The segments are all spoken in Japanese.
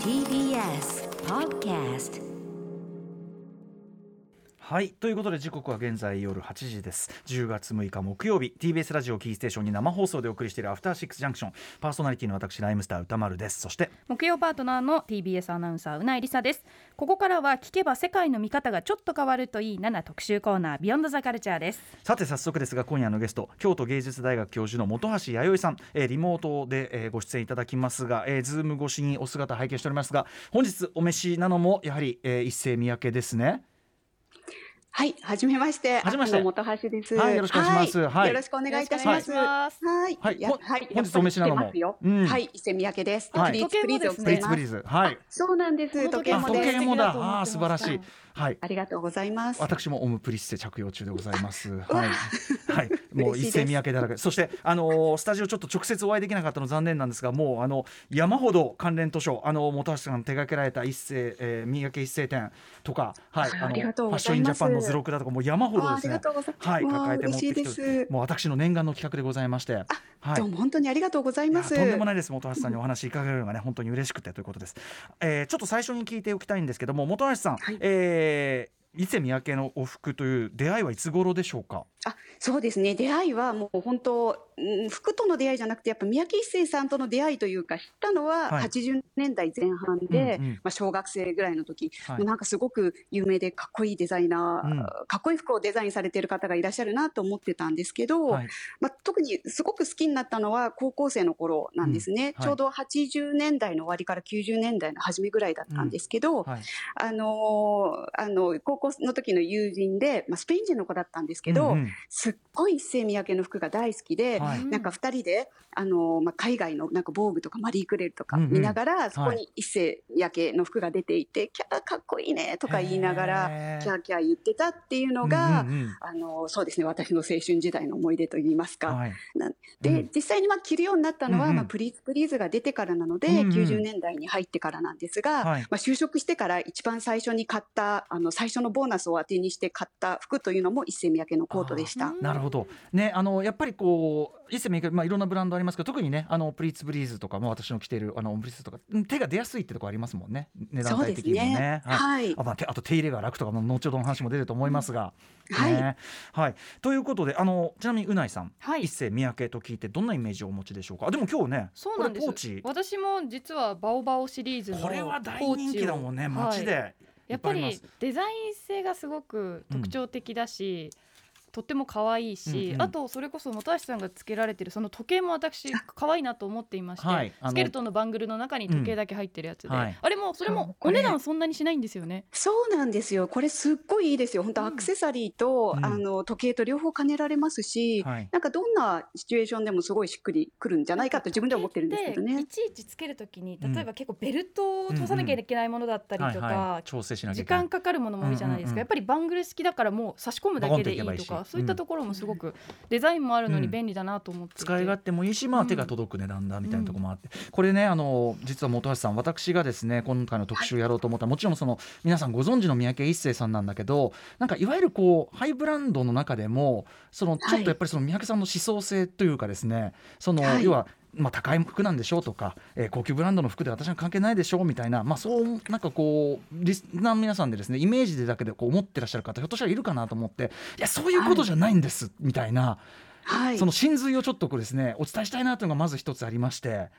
TBS Podcast はい。ということで時刻は現在夜8時です。10月6日木曜日。TBS ラジオキーステーションに生放送でお送りしているアフターシックスジャンクション。パーソナリティの私ライムスター宇多丸です。そして木曜パートナーの TBS アナウンサー宇内梨沙です。ここからは聞けば世界の見方がちょっと変わるといい7特集コーナービヨンドザカルチャーです。さて早速ですが今夜のゲスト京都芸術大学教授の本橋弥生さん、えーリモートで、えーご出演いただきますが、えー、ズーム越しにお姿拝見しておりますが本日お召しなのもやはり、えー ISSEY MIYAKEですねはい、はじめまして。はじめまして。本橋です。はいよろしくお願いします。はい。よろしくお願いいたします。はい、やはい。ほはい、本日お召しなの。もはい、 ISSEY MIYAKEです。はい。 PLEATS PLEASEを着プリーズています。プリーズはい。そうなんです。時計あ時時計もだ。あー素晴らしいはいありがとうございます。私も HOMME PLISSÉ 着用中でございます。わはい、はい、もう ISSEY MIYAKEだらけ。そしてあのースタジオちょっと直接お会いできなかったの残念なんですが、もうあの山ほど関連図書、あの本橋さんが手掛けられた一世、えー、三宅一世展とか、はい、あありがとうございますファッションインジャパンの図録だとかもう山ほどですね。はい、抱えて持ってきて。もう私の念願の企画でございまして、はいどう。も本当にありがとうございます。とんでもないです本橋さんにお話伺えるのがね本当に嬉しくてということです、えーちょっと最初に聞いておきたいんですけども本橋さん、はいえー伊勢三宅のお服という出会いはいつ頃でしょうか？あ、そうですね。出会いはもう本当、服との出会いじゃなくて、やっぱ三宅一生さんとの出会いというか、知ったのははい。80年代前半で、うんうん。まあ小学生ぐらいの時、はい。もうなんかすごく有名でかっこいいデザイナー、うん。かっこいい服をデザインされている方がいらっしゃるなと思ってたんですけど、はい。まあ、特にすごく好きになったのは高校生の頃なんですね、うん。はい。ちょうど80年代の終わりから90年代の初めぐらいだったんですけど、はい。あのーあの高校の時の友人で、まあ、スペイン人の子だったんですけど、うんうん。すっごい一世三宅の服が大好きで、はい。なんか2人で、あのーまあ、海外のなんか防具とかマリー・クレルとかうんうん。見ながら、そこはいに一世三宅の服が出ていて、キャーかっこいいねとか言いながらキャーキャー言ってたっていうのが、うんうんうん。あのーそうですね私の青春時代の思い出といいますか。はい。なで、うん。実際にまあ着るようになったのは、うんうんまあ、 PLEATS PLEASEが出てからなので、うんうん。90年代に入ってからなんですが、はい。まあ、就職してから一番最初に買ったあの最初のボーナスを当てにして買った服というのも ISSEY MIYAKEのコートでした。なるほど。ねあのやっぱりこう ISSEYまあいろんなブランドありますけど特にねあの PLEATS PLEASE とかも私の着ているあのプリーズとかうん手が出やすいってとこありますもんね。値段帯的にもね。ね。はい。あまあ、てあと手入れが楽とかも後ほどの話も出ると思いますが、はい。ね。はい、ということであのちなみにうないさん、はい。一世三宅と聞いてどんなイメージをお持ちでしょうか？あでも今日ねそうなんです。これポーチ。私も実はバオバオシリーズのこれは大人気だもんね街で、はい。やっぱりデザイン性がすごく特徴的だし、とっても可愛いし、うんうん。あとそれこそ本橋さんがつけられてるその時計も私可愛いなと思っていまして、はいスケルトンのバングルの中に時計だけ入ってるやつで、うん。はい。あれもそれもお値段そんなにしないんですよね。そうなんですよ。これすっごいいいですよ。本当うん。アクセサリーと、うん。あの時計と両方兼ねられますし、はい。なんかどんなシチュエーションでもすごいしっくりくるんじゃないかと自分では思ってるんですけどね。でい。ちいちつけるときにうん。例えば結構ベルトを通さなきゃいけないものだったりとか、はいはい、調整しなきゃ時間かかるものも多いじゃないですか、うんうん。うんやっぱりバングル式だからもう差し込むだけでいいとかそういったところもすごくデザインもあるのに便利だなと思っていて、使い勝手もいいし、まあ、うん手が届く値段だみたいなところもあって、これねあの実は本橋さん私がですね今回の特集やろうと思ったらもちろんその皆さんご存知の三宅一生さんなんだけどなんかいわゆるこうハイブランドの中でもそのちょっとやっぱりその三宅さんの思想性というかですねその、はい。要はまあ、高い服なんでしょうとか、えー高級ブランドの服で私は関係ないでしょうみたいな、まあ、そうなんかこうリスナーの皆さんでですねイメージでだけでこう思ってらっしゃる方ひょっとしたらいるかなと思っていやそういうことじゃないんです、みたいな。はい。その真髄をちょっとこうですねお伝えしたいなというのがまず一つありましてはい。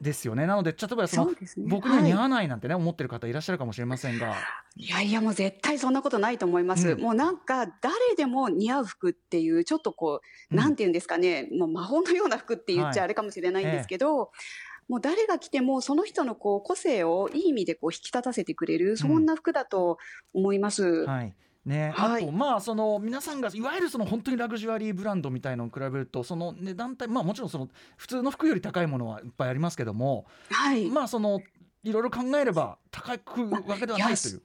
ですよね。なので例えばそのね。僕には似合はわないなんてね、思ってる方いらっしゃるかもしれませんが、いやいやもう絶対そんなことないと思います。うん。もうなんか誰でも似合う服っていうちょっとこう、うん。なんていうんですかね、もう魔法のような服って言っちゃはい。あれかもしれないんですけど、もう誰が着てもその人のこう個性をいい意味でこう引き立たせてくれる、そんな服だと思います。はいね、はいあとまあその皆さんがいわゆるその本当にラグジュアリーブランドみたいのを比べるとその値段帯まあもちろんその普通の服より高いものはいっぱいありますけどもはい。まあそのいろいろ考えれば高くわけではないという。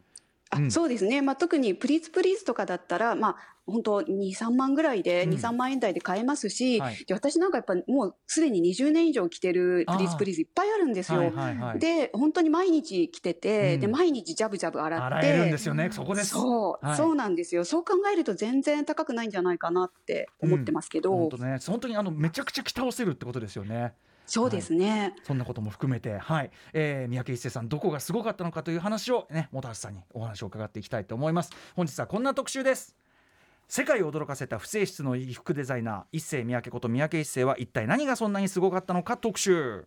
あうんそうですね、まあ、特にプリーツプリーズとかだったら、まあ、本当2、3万ぐらいで、うん2、3万円台で買えますし、はいで私なんかやっぱもうすでに20年以上着てるプリーツプリーズいっぱいあるんですよ。はいはいはい、で、本当に毎日着てて、うんで、毎日ジャブジャブ洗って。洗えるんですよねそこです。そう、はいそうなんですよ。そう考えると全然高くないんじゃないかなって思ってますけど。本当ね本当にあのめちゃくちゃ着倒せるってことですよね。そうですね。そんなことも含めて、はい、えー、三宅一生さんどこがすごかったのかという話をね、本橋さんにお話を伺っていきたいと思います。本日はこんな特集です。世界を驚かせた不正室の衣服デザイナー一世三宅こと三宅一生は一体何がそんなにすごかったのか特集。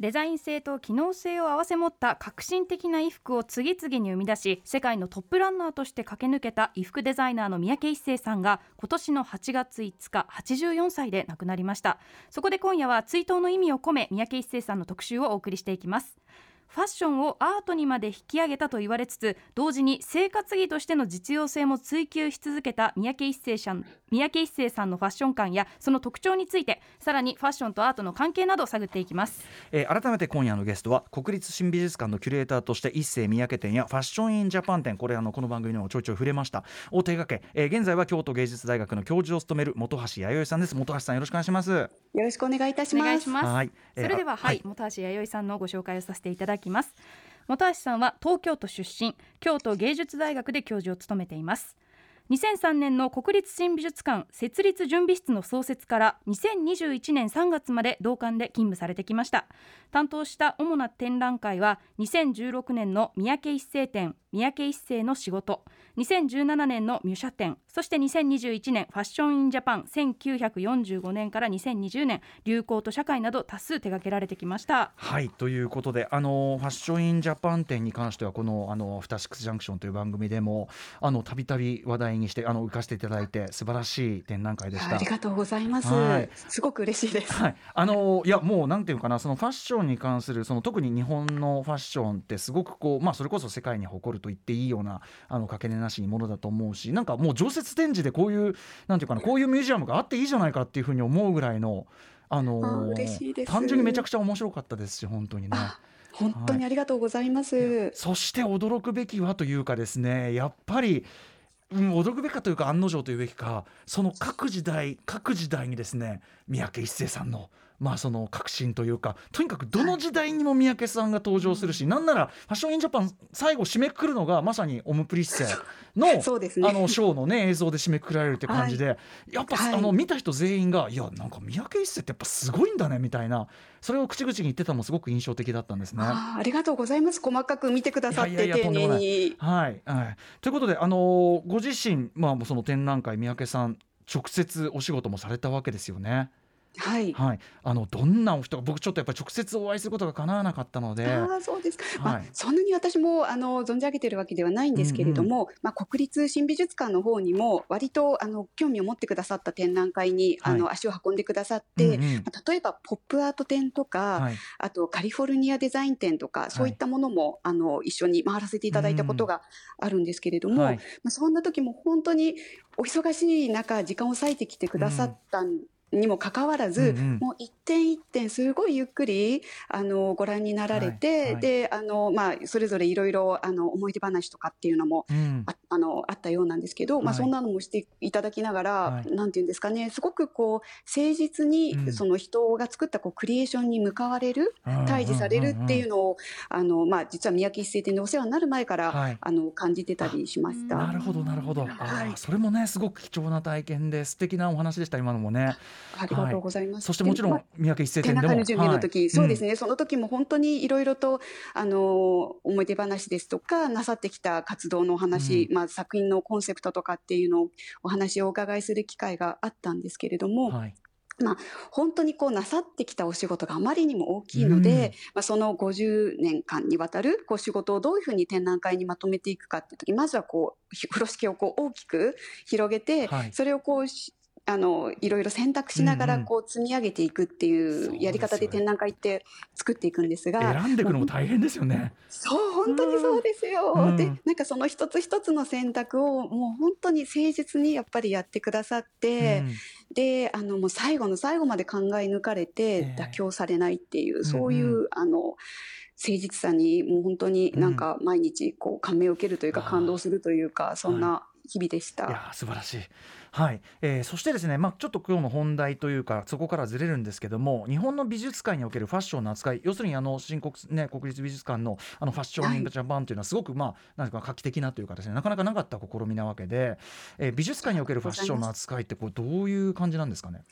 デザイン性と機能性を併せ持った革新的な衣服を次々に生み出し世界のトップランナーとして駆け抜けた衣服デザイナーの三宅一生さんが今年の8月5日84歳で亡くなりましたそこで今夜は追悼の意味を込め三宅一生さんの特集をお送りしていきますファッションをアートにまで引き上げたと言われつつ同時に生活着としての実用性も追求し続けた三宅一生さん三宅一生さんのファッション感やその特徴についてさらにファッションとアートの関係などを探っていきます。えー改めて今夜のゲストは国立新美術館のキュレーターとして一世三宅展やファッションインジャパン展これあのこの番組にもちょいちょい触れました。を手掛け、えー現在は京都芸術大学の教授を務める本橋弥生さんです。本橋さんよろしくお願いします。よろしくお願いいたします。お願いします。はい。えーそれでは、あはい、本橋弥生さんのご紹介をさせていただきます。本橋さんは東京都出身、京都芸術大学で教授を務めています。2003年の国立新美術館設立準備室の創設から2021年3月まで同館で勤務されてきました担当した主な展覧会は2016年の三宅一生展三宅一生の仕事2017年のミュシャ展そして2021年ファッションインジャパン1945年から2020年流行と社会など多数手掛けられてきましたはいということであのファッションインジャパン展に関してはこのあのアフターシックスジャンクションという番組でもあのたびたび話題にしてあの浮かせていただいて素晴らしい展覧会でしたあり。がとうございますはい。すごく嬉しいです。はい、あのいやもうなんていうかなそのファッションに関するその特に日本のファッションってすごくこうまあそれこそ世界に誇ると言っていいようなあのかけねなしにものだと思うしなんかもう常設展示でこういうなんていうかなこういうミュージアムがあっていいじゃないかっていうふうに思うぐらいのあのあ嬉しいです単純にめちゃくちゃ面白かったですし本当にね。あ本当にありがとうございます。そして驚くべきはというかですねやっぱり、うん、驚くべきかというか案の定というべきかその各時代各時代にですね三宅一生さんの。まあその革新というかとにかくどの時代にも三宅さんが登場するし、なんならファッションインジャパン最後締めくくるのがまさにオムプリッセ のねあのショーのね映像で締めくくられるって感じで、やっぱ、はいあの見た人全員がいやなんか三宅一生ってやっぱすごいんだねみたいなそれを口々に言ってたのもすごく印象的だったんですね。あありがとうございます。細かく見てくださって丁寧に。はい、はい、ということで、あのーご自身、まあ、その展覧会三宅さん直接お仕事もされたわけですよね。はい。はい、あのどんなお人が僕ちょっとやっぱり直接お会いすることが叶わなかったので。ああそうですか、まあはい、そんなに私もあの存じ上げてるわけではないんですけれども、まあ、国立新美術館の方にも割とあの興味を持ってくださった展覧会に、あのは足を運んでくださって、うんうん。まあ例えばポップアート展とか、はい、あとカリフォルニアデザイン展とか、そういったものもあの一緒に回らせていただいたことがあるんですけれども、はい。まあ、そんな時も本当にお忙しい中時間を割いてきてくださったにもかかわらず、うんうん。もう一点一点すごいゆっくりあのご覧になられて、はいはい。であの、まあ、それぞれいろいろあの思い出話とかっていうのもうん。ああのあったようなんですけど、まあ、はい。そんなのもしていただきながら、はい。なんていうんですかねすごくこう誠実に、うん。その人が作ったこうクリエーションに向かわれる、対峙されるっていうのを、あのまあ、実は三宅一生展でお世話になる前から、はい。あの感じてたりしました。なるほどなるほど、あはい。ーそれもねすごく貴重な体験で素敵なお話でした今のもねありがとうございます。そしてもちろでん三宅一生展展でも覧会の準備の時、はい。そうですね、その時も本当にいろいろと、あの、思い出話ですとか、なさってきた活動のお話、うまあ作品のコンセプトとかっていうのをお話をお伺いする機会があったんですけれども、はい。本当にこうなさってきたお仕事があまりにも大きいので、まあ、その50年間にわたるこう仕事をどういうふうに展覧会にまとめていくかっていう時まずはこうひ風呂敷をこう大きく広げて、はい。それをこうしあのいろいろ選択しながらこう積み上げていくっていうやり方で展覧会って作っていくんですが選んでいくのも大変ですよね。そう本当にそうですよ、うん。でなんかその一つ一つの選択をもう本当に誠実にやっぱりやってくださって、うん。であのもう最後の最後まで考え抜かれえてえ妥協されないっていう、そういうあの誠実さにもう本当になんか毎日こう感銘を受けるというか感動するというかそんな日々でした。いやー素晴らしい。はい、えーそしてですね、まあ、ちょっと今日の本題というかそこからずれるんですけども日本の美術界におけるファッションの扱い要するにあの新国,、ね、国立美術館のあのファッションインジャパンというのはすごく、まあなんか画期的なというかですねなかなかなかった試みなわけで、えー美術館におけるファッションの扱いってこうどういう感じなんですかね？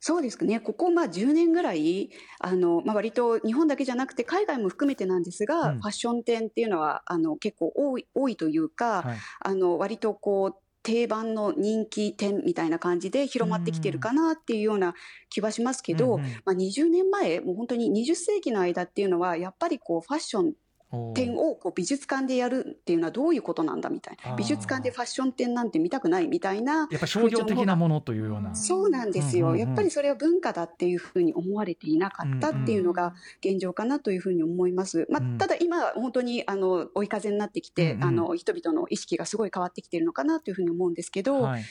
そうですね。ここまあ10年ぐらい、あの、まあ、割と日本だけじゃなくて海外も含めてなんですが、うん。ファッション店っていうのは、あの、結構多い、多いというか、はい。あの、割とこう、定番の人気店みたいな感じで広まってきてるかなっていうような気はしますけど、うんうんまあ、20年前、もう本当に20世紀の間っていうのは、やっぱりこう、ファッション展をこう美術館でやるっていうのはどういうことなんだみたいな。美術館でファッション展なんて見たくないみたいなやっぱり商業的なものというような。そうなんですよ、うんうんうんやっぱりそれは文化だっていうふうに思われていなかったっていうのが現状かなというふうに思います。まうん。あ、ただ今は本当にあの追い風になってきて、うんうん。あの人々の意識がすごい変わってきているのかなというふうに思うんですけど、はい。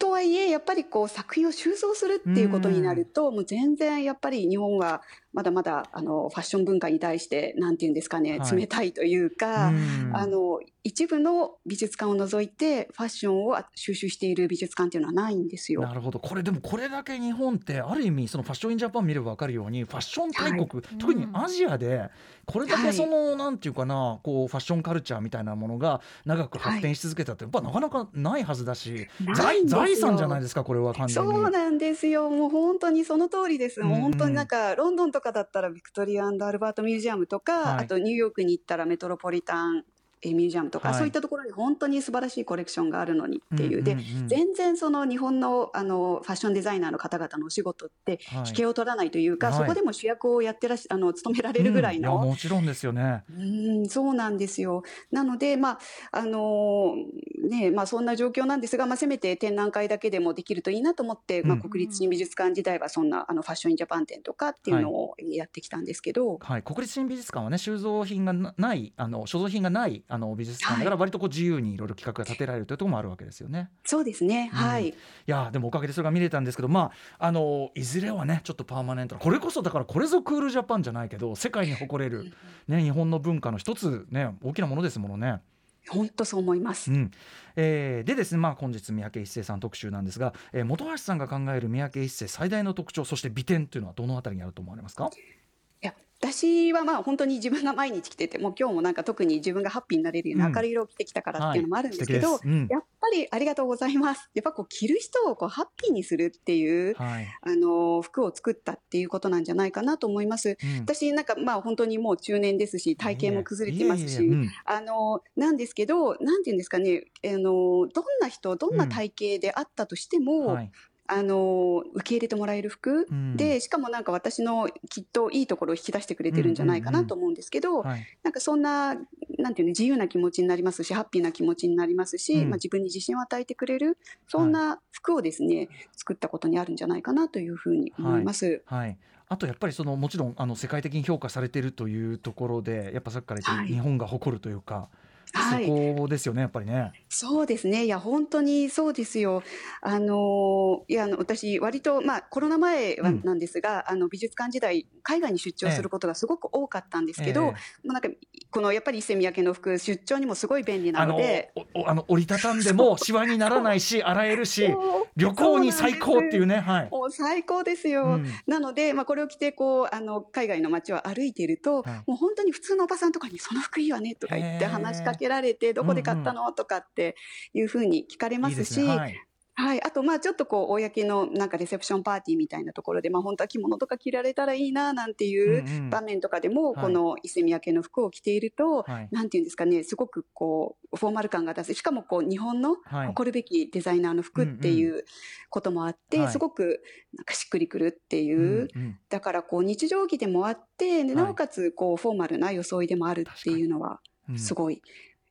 とはいえやっぱりこう作品を収蔵するっていうことになると、もう全然やっぱり日本はまだまだあのファッション文化に対してなんていうんですかね、はい冷たいというか。うんあの一部の美術館を除いてファッションを収集している美術館っていうのはないんですよ。なるほどこれでもこれだけ日本ってある意味その Fashion in Japan 見れば分かるようにファッション大国、はい特にアジアでこれだけ、はい、その、なんていうかなこうファッションカルチャーみたいなものが長く発展し続けたってやっぱなかなかないはずだし、財財産じゃないですかこれは完全に。そうなんですよ。もう本当にその通りです。もう本当になんか、ロンドンとかだったらビクトリア&アルバートミュージアムとか、はい。あとニューヨークに行ったらメトロポリタンえミュージアムとか、はい。そういったところに本当に素晴らしいコレクションがあるのにっていう。で、全然その日本のあのファッションデザイナーの方々のお仕事ってはい。引けを取らないというか、はい。そこでも主役をやってらっしあの務められるぐらいうんの、やもちろんですよね。うん、そうなんですよ。なので、まあ、あのーね、まあ、そんな状況なんですが、まあ、せめて展覧会だけでもできるといいなと思って、まあ、うん。国立新美術館時代はそんな、あの、ファッションインジャパン展とかっていうのをやってきたんですけど、はい、国立新美術館はね収蔵品がなないあの所蔵品がないあの美術館だから割とこう自由にいろいろ企画が立てられるというところもあるわけですよね。そうですね、うんはい。いやーでもおかげでそれが見れたんですけどまああのいずれはねちょっとパーマネントなこれこそだからこれぞクールジャパンじゃないけど世界に誇れる、ね、日本の文化の一つね大きなものですものね。本当そう思いますう。んえーでですね、まあ、本日三宅一生さん特集なんですが、えー本橋さんが考える三宅一生最大の特徴そして美点というのはどのあたりにあると思われますか？私はまあ本当に自分が毎日着ててもう今日もなんか特に自分がハッピーになれるようなうん。明るい色を着てきたからっていうのもあるんですけど、はい。うん。やっぱりありがとうございます。やっぱこう着る人をこうハッピーにするっていうはい、あの服を作ったっていうことなんじゃないかなと思います。うん。私なんかまあ本当にもう中年ですし体型も崩れてますし、あのなんですけどなんていうんですかねあのどんな人どんな体型であったとしても、はいあの受け入れてもらえる服、うん。でしかもなんか私のきっといいところを引き出してくれてるんじゃないかなと思うんですけど、はい。なんかそんななんていうの自由な気持ちになりますしハッピーな気持ちになりますし、うん。まあ、自分に自信を与えてくれるそんな服をですね、作ったことにあるんじゃないかなというふうに思います。はい、あとやっぱりそのもちろんあの世界的に評価されているというところでやっぱさっきから言って日本が誇るというか、はいそこですよねやっぱりね。そうですね。いや、本当にそうですよ。あの、いや、あの、私、割と、まあ、コロナ前はうん。なんですが、あの、美術館時代、海外に出張することがすごく多かったんですけど、ええ。もうなんか、この、やっぱり伊勢三宅の服、出張にもすごい便利なあのので、あの折りたたんでもシワにならないし洗えるし旅行に最高っていうね。はい。もう最高ですよ。うん。なので、まあ、これを着て、こう、あの、海外の街を歩いていると、はい。もう本当に普通のおばさんとかに、その服いいわね、とか言って話しかけられて、どこで買ったの、とかっていうふうに聞かれますすし、ね。はい。はい、あとまあちょっとこう公のなんかレセプションパーティーみたいなところでまあ本当は着物とか着られたらいいななんていう場面とかでもはい。この伊勢三宅の服を着ていると、はい。なんていうんですかねすごくこうフォーマル感が出せしかもこう日本のはい。誇るべきデザイナーの服っていうこともあって、はい。すごくなんかしっくりくるっていう、うんうん。だからこう日常着でもあってではい。なおかつこうフォーマルな装いでもあるっていうのはうん。すごい、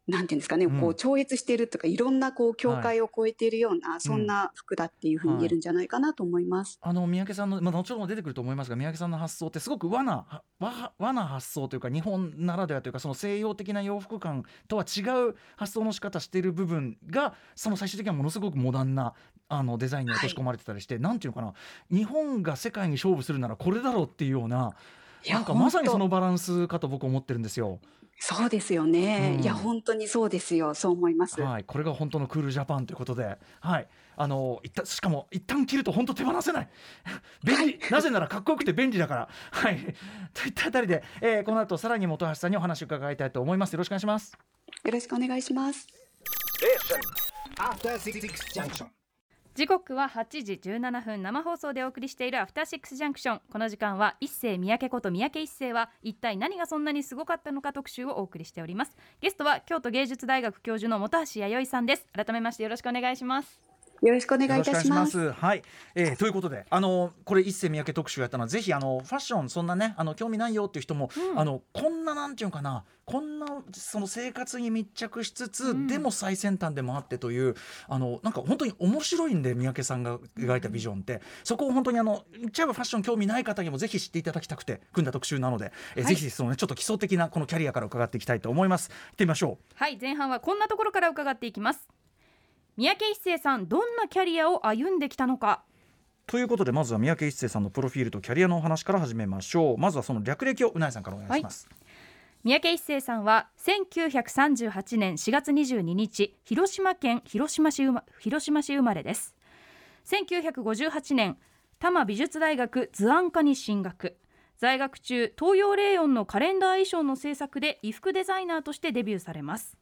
なんていうんですかね、うんこう超越しているとかいろんなこう境界を越えているような、そんな服だっていうふうに言えるんじゃないかなと思います。あの三宅さんの、まあ、後ほど出てくると思いますが三宅さんの発想ってすごく和なは和和な発想というか日本ならではというかその西洋的な洋服感とは違う発想の仕方している部分がその最終的にはものすごくモダンなあのデザインに落とし込まれてたりして、なんていうのかな日本が世界に勝負するならこれだろうっていうようななんかまさにそ本のバランスかと僕思ってるんですよ。当そうですよね、うんいや本当にそうですよそう思います。はい、これが本当のクールジャパンということで、はい、あの一旦しかも一旦着ると本当手放せない。便利、なぜならかっこよくて便利だから。はい、といったあたりで、えーこの後さらに本橋さんにお話を伺いたいと思います。よろしくお願いします。よろしくお願いします。Junction. 時刻は8時17分生放送でお送りしているアフターシックスジャンクション。この時間は一世三宅こと三宅一世は一体何がそんなにすごかったのか特集をお送りしております。ゲストは京都芸術大学教授の本橋弥生さんです。改めましてよろしくお願いします。よろしくお願いいたします。いしますはい、えーということで、あのこれ一世三宅特集やったのはぜひあのファッションそんなねあの興味ないよっていう人も、うんあのこんななんていうのかな。こんなその生活に密着しつつ、うんでも最先端でもあってというあのなんか本当に面白いんで三宅さんが描いたビジョンって、そこを本当にあの言っちゃえばファッション興味ない方にもぜひ知っていただきたくて組んだ特集なので、えーはいぜひそのねちょっと基礎的なこのキャリアから伺っていきたいと思います。行ってみましょう。はい前半はこんなところから伺っていきます三宅一生さんどんなキャリアを歩んできたのか？ということでまずは三宅一生さんのプロフィールとキャリアのお話から始めましょう。まずはその略歴をうなえさんからお願いします、三宅一生さんは1938年4月22日広島県広島市生ま広島市生まれです。1958年多摩美術大学図案科に進学。在学中東洋レーヨンのカレンダー衣装の制作で衣服デザイナーとしてデビューされます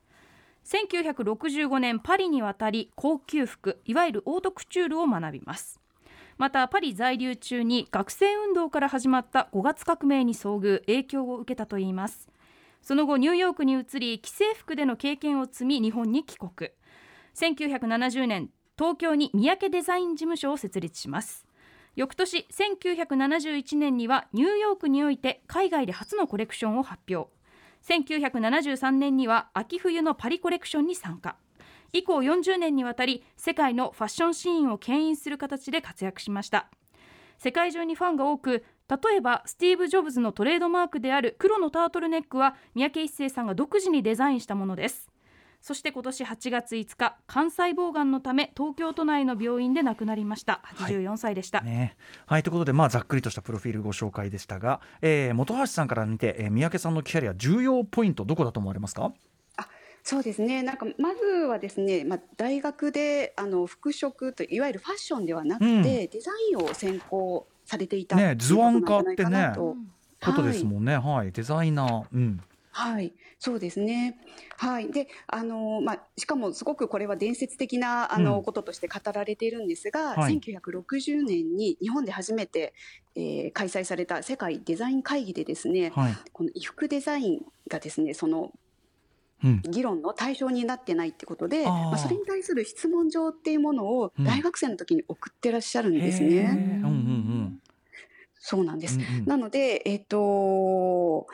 1965年パリに渡り高級服いわゆるオートクチュールを学びます。またパリ在留中に学生運動から始まった5月革命に遭遇影響を受けたといいます。その後ニューヨークに移り既製服での経験を積み日本に帰国。1970年東京に三宅デザイン事務所を設立します。翌年1971年にはニューヨークにおいて海外で初のコレクションを発表。1973年には秋冬のパリコレクションに参加。以降40年にわたり世界のファッションシーンを牽引する形で活躍しました。世界中にファンが多く例えばスティーブ・ジョブズのトレードマークである黒のタートルネックは三宅一生さんが独自にデザインしたものです。そして今年8月5日肝細胞がんのため東京都内の病院で亡くなりました。84歳でした、ね。はいということでまあざっくりとしたプロフィールご紹介でしたが、えー、本橋さんから見て、えー、三宅さんのキャリア重要ポイントどこだと思われますか？そうですね。なんかまずはですね、まあ大学であの服飾といわゆるファッションではなくて、うん。デザインを専攻されていたねっていうことなんじゃないかな図と。ことですもんね。はい、デザイナー。うんはい、そうですね。はい、で、あの、まあ、しかもすごくこれは伝説的な、あの、うん。こととして語られているんですが、はい。1960年に日本で初めて、えー開催された世界デザイン会議でですね、はい。この衣服デザインがですね、そのうん。議論の対象になってないってことで、まあ、それに対する質問状っていうものをうん。大学生の時に送ってらっしゃるんですへー。ね。うんうん。そうなんです。うんうん。なので、えっ、と、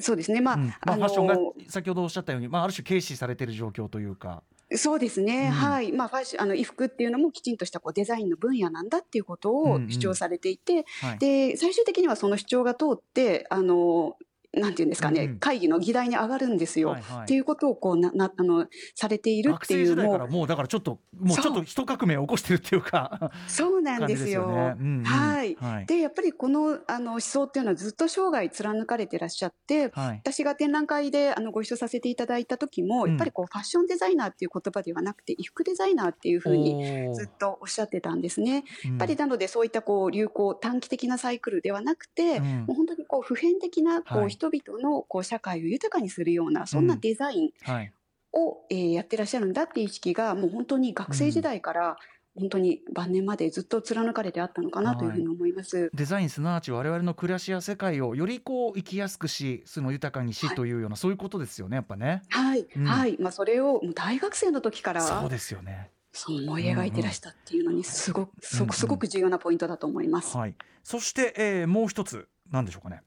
そうですね、まあ、うん。まあ、ファッションが先ほどおっしゃったように、まあ、ある種軽視されている状況というか。そうですね、うん。はい、まあ、ファッション、あの衣服っていうのもきちんとしたこうデザインの分野なんだっていうことうんうんを主張されていて、はい、で、最終的にはその主張が通って、あの、なんていうんですかね、うんうん。会議の議題に上がるんですよ。はいはい。っていうことをこうななあのされている学っていうも。う生時代からもうだからちょっともう。ちょっと一革命を起こしてるっていうかそうなん感じですよ。ね。うんうん。はい。はい。でやっぱりこのあの思想っていうのはずっと生涯貫かれてらっしゃって、はい。私が展覧会であのご一緒させていただいた時も、うん。やっぱりこうファッションデザイナーっていう言葉ではなくて衣服デザイナーっていうふうにずっとおっしゃってたんですね。うん。やっぱりなのでそういったこう流行短期的なサイクルではなくて、うん。もう本当にこう普遍的なこう、はい人々のこう社会を豊かにするようなそんなデザインはい。を、えーやってらっしゃるんだっていう意識がもう本当に学生時代から本当に晩年までずっと貫かれてあったのかなというふうに思います。デザインすなわち我々の暮らしや世界をよりこう生きやすくしその豊かにしというような、そういうことですよねやっぱね。はい、うん。はい、まあそれをもう大学生の時からそうですよね。そう思い描いてらしたっていうのにすごく、うんそうん。すごく重要なポイントだと思います。はい。そして、えー、もう一つ何でしょうかね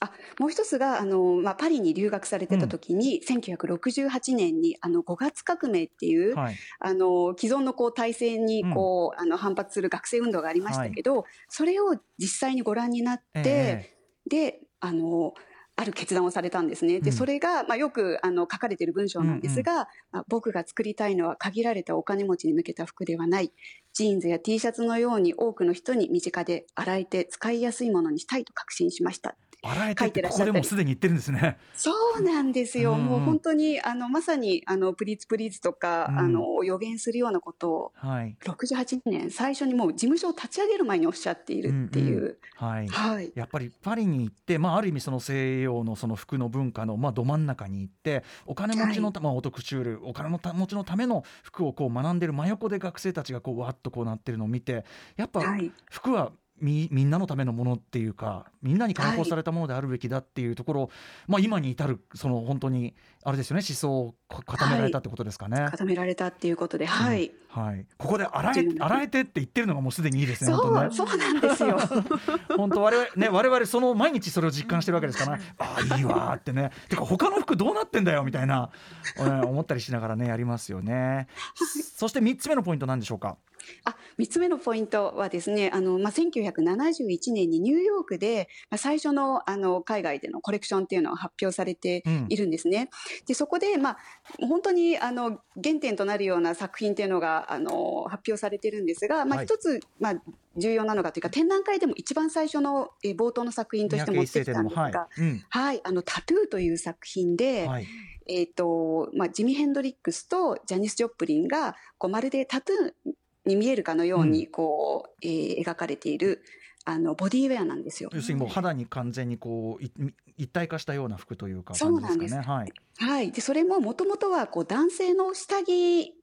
あもう一つがあの、まあ、パリに留学されてた時に、1968年にあの5月革命っていう、はいあの既存のこう体制にこう、あの反発する学生運動がありましたけど、それを実際にご覧になって、えであのある決断をされたんですね。で、うんそれが、まあ、よくあの書かれている文章なんですが、まあ、僕が作りたいのは限られたお金持ちに向けた服ではない。ジーンズや T シャツのように多くの人に身近で洗えて使いやすいものにしたいと確信しました。洗えて書いっしゃったりもうすでに言ってるんですね。そうなんですよ。うんうんもう本当にあのまさにあのプリーツプリーツとか、うんあの予言するようなことをはい。68年最初にもう事務所を立ち上げる前におっしゃっているっていう。はい。はい。やっぱりパリに行って、まあ、ある意味その西洋のその服の文化のまあど真ん中に行ってお金持ちのた、まあ、オトクチュールお金持ちのための服をこう学んでる真横で学生たちがこうわっとこうなってるのを見てやっぱはい。服はみみんなのためのものっていうかみんなに解放されたものであるべきだっていうところを、まあ、今に至るその本当にあれですよね思想をか固められたってことですかね。固められたっていうことで、はい。はい、ここで洗え洗えてって言ってるのがもうすでにいいですね。そう、本当ねそうなんですよ。本当我々ね我々その毎日それを実感してるわけですから、ね、ああいいわーってねてか他の服どうなってんだよみたいな、え ー思ったりしながらねやりますよね。そして三つ目のポイントなんでしょうか？あ、三つ目のポイントはですね、あの、まあ、1971年にニューヨークで、まあ、最初の、あの、海外でのコレクションっていうのを発表されてうんいるんですね。で、そこで、まあ、本当に、あの、原点となるような作品っていうのが、あの、発表されてるんですが、まあ、はい。一つ、まあ、重要なのがというか、展覧会でも一番最初の、えー冒頭の作品として持ってきたんですはい。が、うん。はい、あの、タトゥーという作品で、はい。えっ、と、まあ、ジミ・ヘンドリックスとジャニス・ジョプリンが、こう、まるでタトゥーに見えるかのように、こう、えー描かれている、あの、ボディウェアなんですよ。要するにもう肌に完全にこうい一体化したような服というかそうなんです。はい。はい。で、それももともとは、こう、男性の下着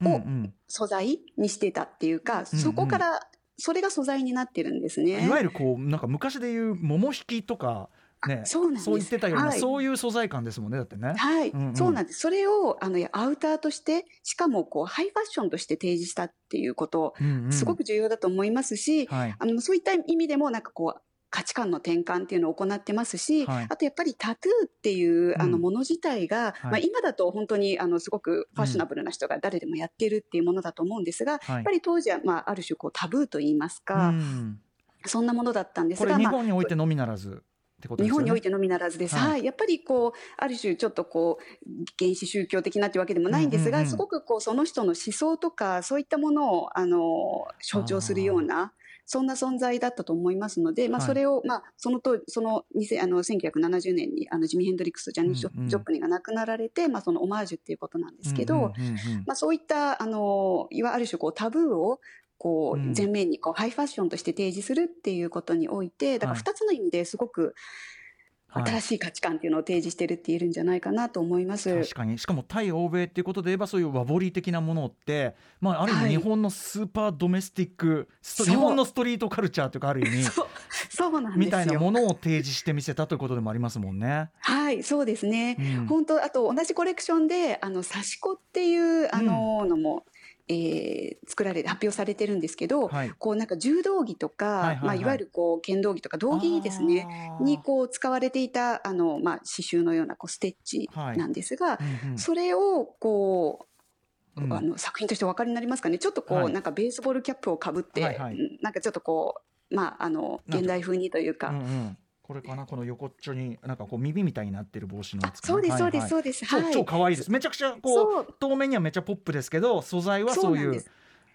うんうん素材にしてたっていうか、うんそこから、それが素材になってるんですね。いわゆるこうなんか昔でいう桃引きとかねそうなんです。そう言ってたような、はい。そういう素材感ですもんねだってね。はい、うんうん。そうなんです。それを、あの、アウターとして、しかも、こう、ハイファッションとして提示したっていうこと、うんうん。すごく重要だと思いますし、はい。あのそういった意味でもなんかこう価値観の転換っていうのを行ってますし、はい。あとやっぱりタトゥーっていうあうん。のもの自体が、はい。まあ、今だと本当にあのすごくファッショナブルな人が誰でもやってるっていうものだと思うんですが、はい。やっぱり当時は、まあ、ある種こうタブーと言いますうか、ん。そんなものだったんですこれが、まあ日本においてのみならずね。日本においてのみならずです。はいはい。やっぱりこう、ある種ちょっとこう、原始宗教的なっていうわけでもないんですが、うんうんうんすごくこう、その人の思想とか、そういったものを、あの、象徴するような、そんな存在だったと思いますので、まあ、はいそれを、まあ、そのと、その、2000あの、1970年に、あの、ジミ・ヘンドリックスとジャニー・ジョ,、プリンが亡くなられて、まあ、そのオマージュっていうことなんですけど、うんうんうんうんまあ、そういった、あの、いわゆる種こうタブーを、こうん。う、前面にこう、ハイファッションとして提示するっていうことにおいて、だからはい。二つの意味ですごくはい。新しい価値観っていうのを提示してるって言えるんじゃないかなと思います。確かに。しかも対欧米っていうことで言えばそういう和彫り的なものって、まあ、ある意はい。味日本のスーパードメスティック、ストそう。日本のストリートカルチャーというかある意味 そう、そうなん。みたいなものを提示してみせたということでもありますもんね。はい、そうですね。うん。本当あと同じコレクションであの刺し子っていうあののも、えー作られ発表されてるんですけど、はい。こうなんか柔道着とか、はいはいはい。まあいわゆるこう剣道着とか道着ですね。にこう使われていたあのまあ刺繍のようなこうステッチなんですが、うんうん。それをこう、うん。あの作品としてお分かりになりますかね？ちょっとこう、はい。なんかベースボールキャップをかぶって、はいはい。うんなんかちょっとこうまああの現代風にというか。うんうんこれかな？この横っちょになんかこう耳みたいになってる帽子のやあつそうですそうですはいはいそうです。超はい。超可愛いですめちゃくちゃこそうう遠目にはめっちゃポップですけど素材はそういう。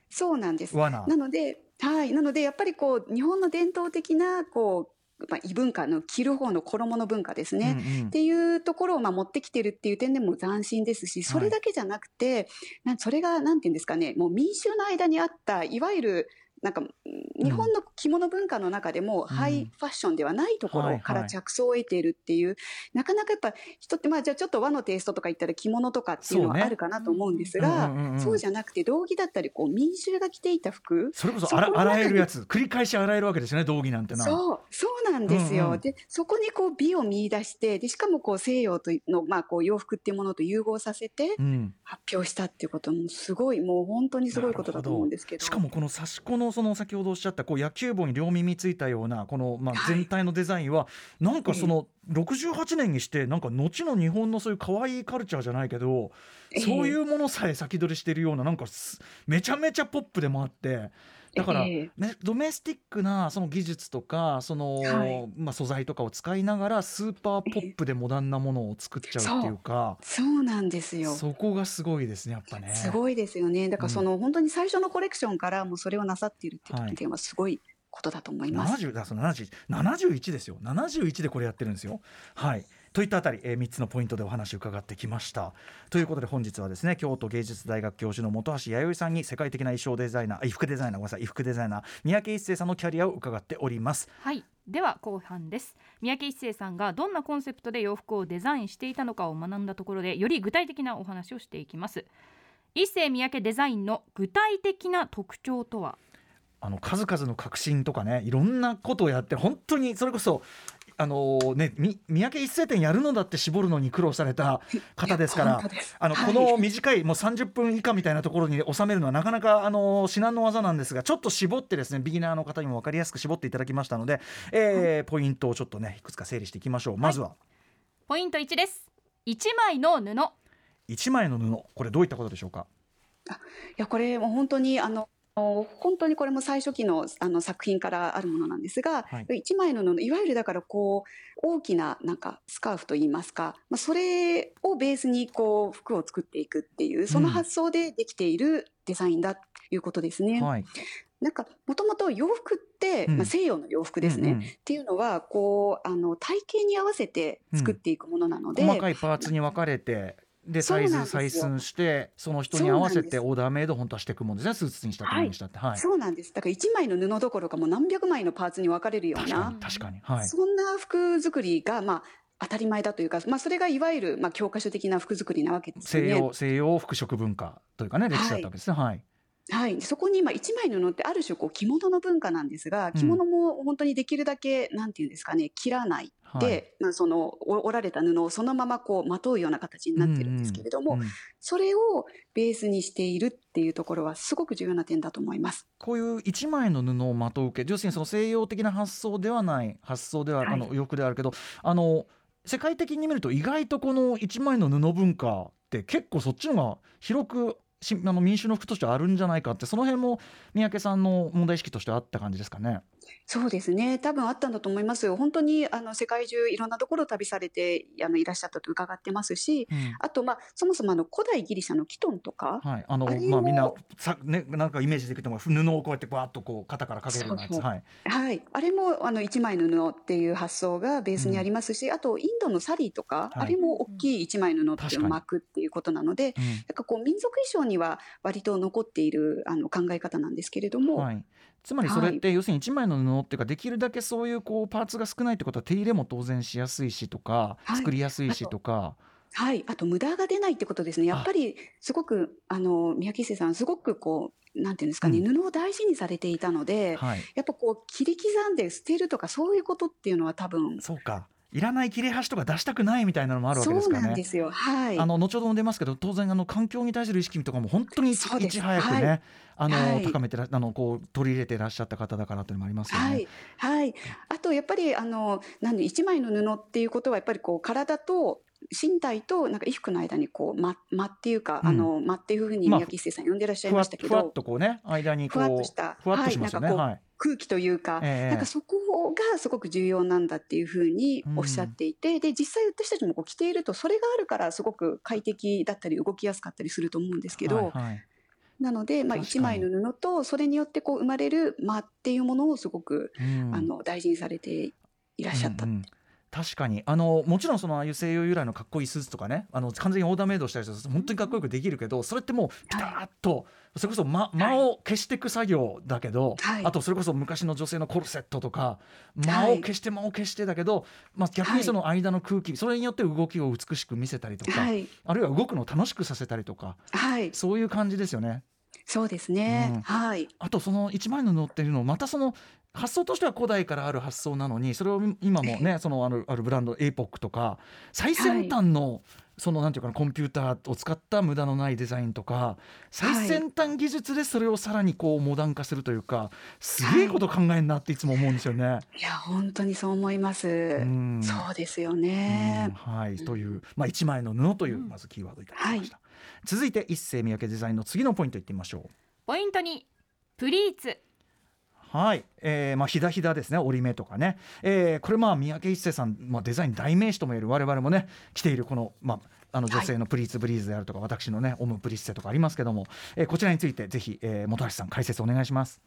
そうなんです。罠なので、はい。なので、やっぱりこう、日本の伝統的な、こう、まあ、異文化の着る方の衣の文化ですね。うんうんっていうところをまあ持ってきてるっていう点でも斬新ですし、それだけじゃなくて、なんそれがなんていうんですかね、もう民衆の間にあった、いわゆる、なんか、うん。日本の着物文化の中でも、ハイファッションではないところから着想を得ているっていう、なかなかやっぱ人って、まあじゃあちょっと和のテイストとか言ったら着物とかっていうのはあるかなと思うんですが、そうじゃなくて、道着だったり、こう、民衆が着ていた服、それこそ洗洗えるやつ。繰り返し洗えるわけですよね道着なんてなそう、そうなんですよ。うんうん。で、そこにこう美を見出して、で、しかもこう西洋との、まあこう洋服っていうものと融合させてうん。発表したっていうこともすごい、もう本当にすごいことだと思うんですけど。しかもこの刺し子のその先ほどおっしゃったこう野球帽に両耳ついたようなこのまあはい全体のデザインはなんかその68年にしてなんか後の日本のそういう可愛いカルチャーじゃないけどええそういうものさえ先取りしてるようななんかすめちゃめちゃポップでもあって。だから、ええ。ね、ドメスティックなその技術とかその、はい。まあ、素材とかを使いながらスーパーポップでモダンなものを作っちゃうっていうか、そう。なんですよ。そこがすごいですねやっぱね。すごいですよね。だからその、本当に最初のコレクションからもうそれをなさっているっていう点はすごいことだと思います。70だその70 71ですよ。71でこれやってるんですよ。はいといったあたり、えー、3つのポイントでお話を伺ってきました。ということで本日はですね京都芸術大学教授の本橋弥生さんに世界的な衣装デザイナーあ衣服デザイナーごめんなさい衣服デザイナー三宅一生さんのキャリアを伺っております。はい。では後半です。三宅一生さんがどんなコンセプトで洋服をデザインしていたのかを学んだところでより具体的なお話をしていきます。一世三宅デザインの具体的な特徴とは？あの数々の革新とかねいろんなことをやって本当にそれこそあのね、み三宅一生店やるのだって絞るのに苦労された 方ですからあの、はい。この短いもう30分以下みたいなところに収めるのはなかなかあの至難の技なんですがちょっと絞ってですねビギナーの方にも分かりやすく絞っていただきましたので、えーポイントをちょっとねいくつか整理していきましょう。まずは。ポイント1です。1枚の布。1枚の布。これどういったことでしょうか？いやこれもう本当にあの本当にこれも最初期のあの作品からあるものなんですが、はい。一枚の布いわゆるだからこう大きななんかスカーフといいますか、まあ、それをベースにこう服を作っていくっていうその発想でできているデザインだということですね。はい。なんかもともと洋服って、うん。まあ、西洋の洋服ですね、うんうん。っていうのはこうあの体型に合わせて作っていくものなので、細かいパーツに分かれてでサイズ採寸してその人に合わせてオーダーメイド本当はしていくもんですねスーツにしたって何にしたって。はい、そうなんです。だから1枚の布どころかもう何百枚のパーツに分かれるよう確かなに確かに。はい。そんな服作りが、まあ、当たり前だというか、まあ、それがいわゆる、まあ、教科書的な服作りなわけですよね。西洋西洋服飾文化というかね歴史だったわけですね。はい、はい、そこに今一枚布ってある種こう着物の文化なんですが着物も本当にできるだけ、なんていうんですかね切らないはい。で、まあ、そのお織られた布をそのままこうまとうような形になってるんですけれども、うんうんそれをベースにしているっていうところはすごく重要な点だと思います。こういう一枚の布をまとうけ要するにその西洋的な発想ではない発想では、はいあの洋服ではあるけどあの世界的に見ると意外とこの一枚の布文化って結構そっちの方が広くしあの民衆の服としてあるんじゃないかってその辺も三宅さんの問題意識としてあった感じですかね。そうですね。多分あったんだと思います。よ本当にあの世界中いろんなところを旅されてあのいらっしゃったと伺ってますしうん。あと、まあ、そもそもあの古代ギリシャのキトンとか、はい、あのあまあみんなさねなんかイメージできても布をこうやってバーッとこう肩からかけるようなやつ。そうそう。はい。はい、あれもあの一枚の布っていう発想がベースにありますし、あとインドのサリーとか、はい。あれも大きい一枚の布っていうのを巻くっていうことなので、うん。なんかこう民族衣装には割と残っているあの考え方なんですけれども、はい、つまりそれって要するに一枚の布っていうかできるだけそういうこうパーツが少ないってことは手入れも当然しやすいしとかはい。作りやすいしとか、はい、あと無駄が出ないってことですね。やっぱりすごくあの三宅一生さんすごくこうなんていうんですかね、うん。布を大事にされていたので、はい、やっぱこう切り刻んで捨てるとかそういうことっていうのは多分そうかいらない切れ端とか出したくないみたいなのもあるわけですからね。なんですよ。はい。あの後ほども出ますけど当然あの環境に対する意識とかも本当にいち早くね、はい。あのはい。高めてらあのこう取り入れてらっしゃった方だからというのもありますよね。はい、はい、あとやっぱりあのなんで一枚の布っていうことはやっぱりこう体と身体となんか衣服の間にこう間間っていうか、うん。あの間っていうふうにまあ宮城一生さん呼んでらっしゃいましたけど、ふわっとこうね間にこうふわっとした。ふわっとしますよね。はい空気というか、ええ。なんかそこがすごく重要なんだっていうふうにおっしゃっていて、で実際私たちもこう着ているとそれがあるからすごく快適だったり動きやすかったりすると思うんですけど、はいはい。なので、まあ、確かに。一枚の布とそれによってこう生まれる間っていうものをすごく、うん。あの大事にされていらっしゃった。うんうん。確かに。あのもちろんそのああいう西洋由来のかっこいいスーツとかねあの完全にオーダーメイドしたりすると本当にかっこよくできるけどそれってもうピタッと、それこそ間間を消していく作業だけど、はい。あとそれこそ昔の女性のコルセットとか間を消して間を消してだけど、まあ、逆にその間の空気、それによって動きを美しく見せたりとか、はい、あるいは動くのを楽しくさせたりとかはい、そういう感じですよね。そうですね、うん。はい、あとその一枚の布っていうのをまたその発想としては古代からある発想なのにそれを今もねそのあるあるブランド APOC とか最先端の、そのなんていうかなコンピューターを使った無駄のないデザインとか最先端技術でそれをさらにこうモダン化するというかすげえこと考えんなっていつも思うんですよね。いや本当にそう思います。ん。そうですようんね。はい、という、まあ、一枚の布というまずキーワードいただきました、続いて一世三宅デザインの次のポイントいってみましょう。ポイント2プリーツはい、えーまあ、ひだひだですね。折り目とかね、えーこれまあ三宅一生さん、まあ、デザイン代名詞ともいえる我々もね着ているこの,、まあ、あの女性のプリーツブリーズであるとか、私のねオムプリッセとかありますけども、えーこちらについてぜひ、えー本橋さん解説お願いします。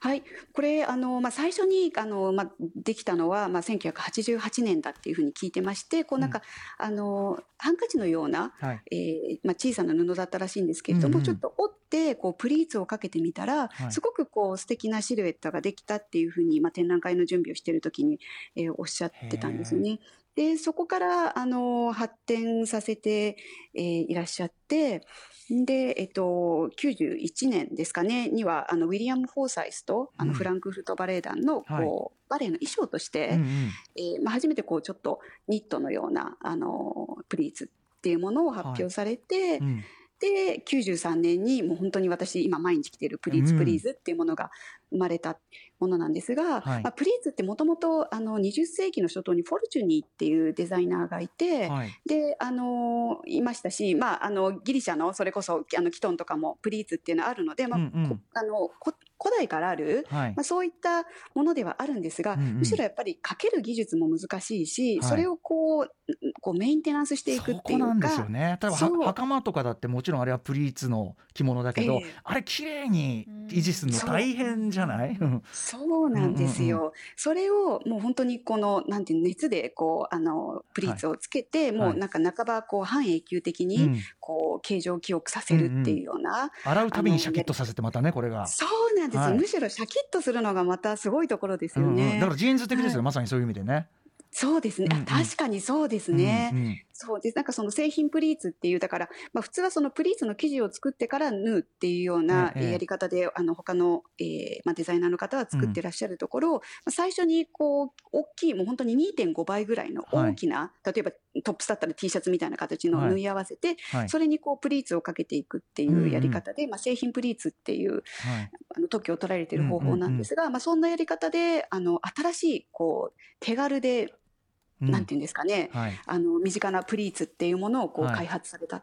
はい、これあの、まあ、最初にあの、まあ、できたのは、まあ、1988年だっていうふうに聞いてましてこうなんか、あのハンカチのような、はい。えーまあ、小さな布だったらしいんですけれども、うんうんちょっと折ってこうプリーツをかけてみたら、はい。すごくこう素敵なシルエットができたっていうふうに、まあ、展覧会の準備をしている時に、えーおっしゃってたんですよね。でそこからあの発展させて、えーいらっしゃってで、えっと、91年ですかねにはあのウィリアム・フォーサイスとあうん。のフランクフルトバレエ団のこう、バレエの衣装として、うんうん。えーまあ、初めてこうちょっとニットのようなあのプリーツっていうものを発表されて、うん。で93年にもう本当に私今毎日着てるプリーツうん。プリーズっていうものが生まれたものなんですが、はい。まあ、プリーツってもともと20世紀の初頭にフォルチュニーっていうデザイナーがいて、はい。であのいましたし、まあ、あのギリシャのそれこそあのキトンとかもプリーツっていうのはあるので、まあうんあのこ古代からある、はい。まあ、そういったものではあるんですが、うんうん。むしろやっぱりかける技術も難しいし、はい。それをこうこうメンテナンスしていくそっていうかこなんですよね。例えば袴とかだってもちろんあれはプリーツの着物だけど、ええ。あれ綺麗に維持するの大変じゃない、う。んそうなんですよ、うんうそれをもう本当にこのなんていうの熱でこうあのプリーツをつけて、もうなんか半ばこう半永久的にうん。こう形状記憶させるっていうような、洗うたびにシャキッとさせてまたねこれが。そうなんですよ、はい。むしろシャキッとするのがまたすごいところですよね。うんうん。だからジーンズ的ですよ、はいまさにそういう意味でね。そうですね、あうんうん。確かにそうですね。うんうん。そうです。なんかその製品プリーツっていうだから、まあ、普通はそのプリーツの生地を作ってから縫うっていうようなやり方で、あの他の、えーまあ、デザイナーの方は作ってらっしゃるところ、まあ、最初にこう大きいもう本当に2.5倍ぐらいの大きな、例えばトップスだったら T シャツみたいな形のはい。縫い合わせて、はい。それにこうプリーツをかけていくっていうやり方で、まあ、製品プリーツっていうはい。あの特許を取られている方法なんですが、まあ、そんなやり方であの新しいこう手軽で、うんなんていうんですかね、はい。あの身近なプリーツっていうものをこうはい。開発された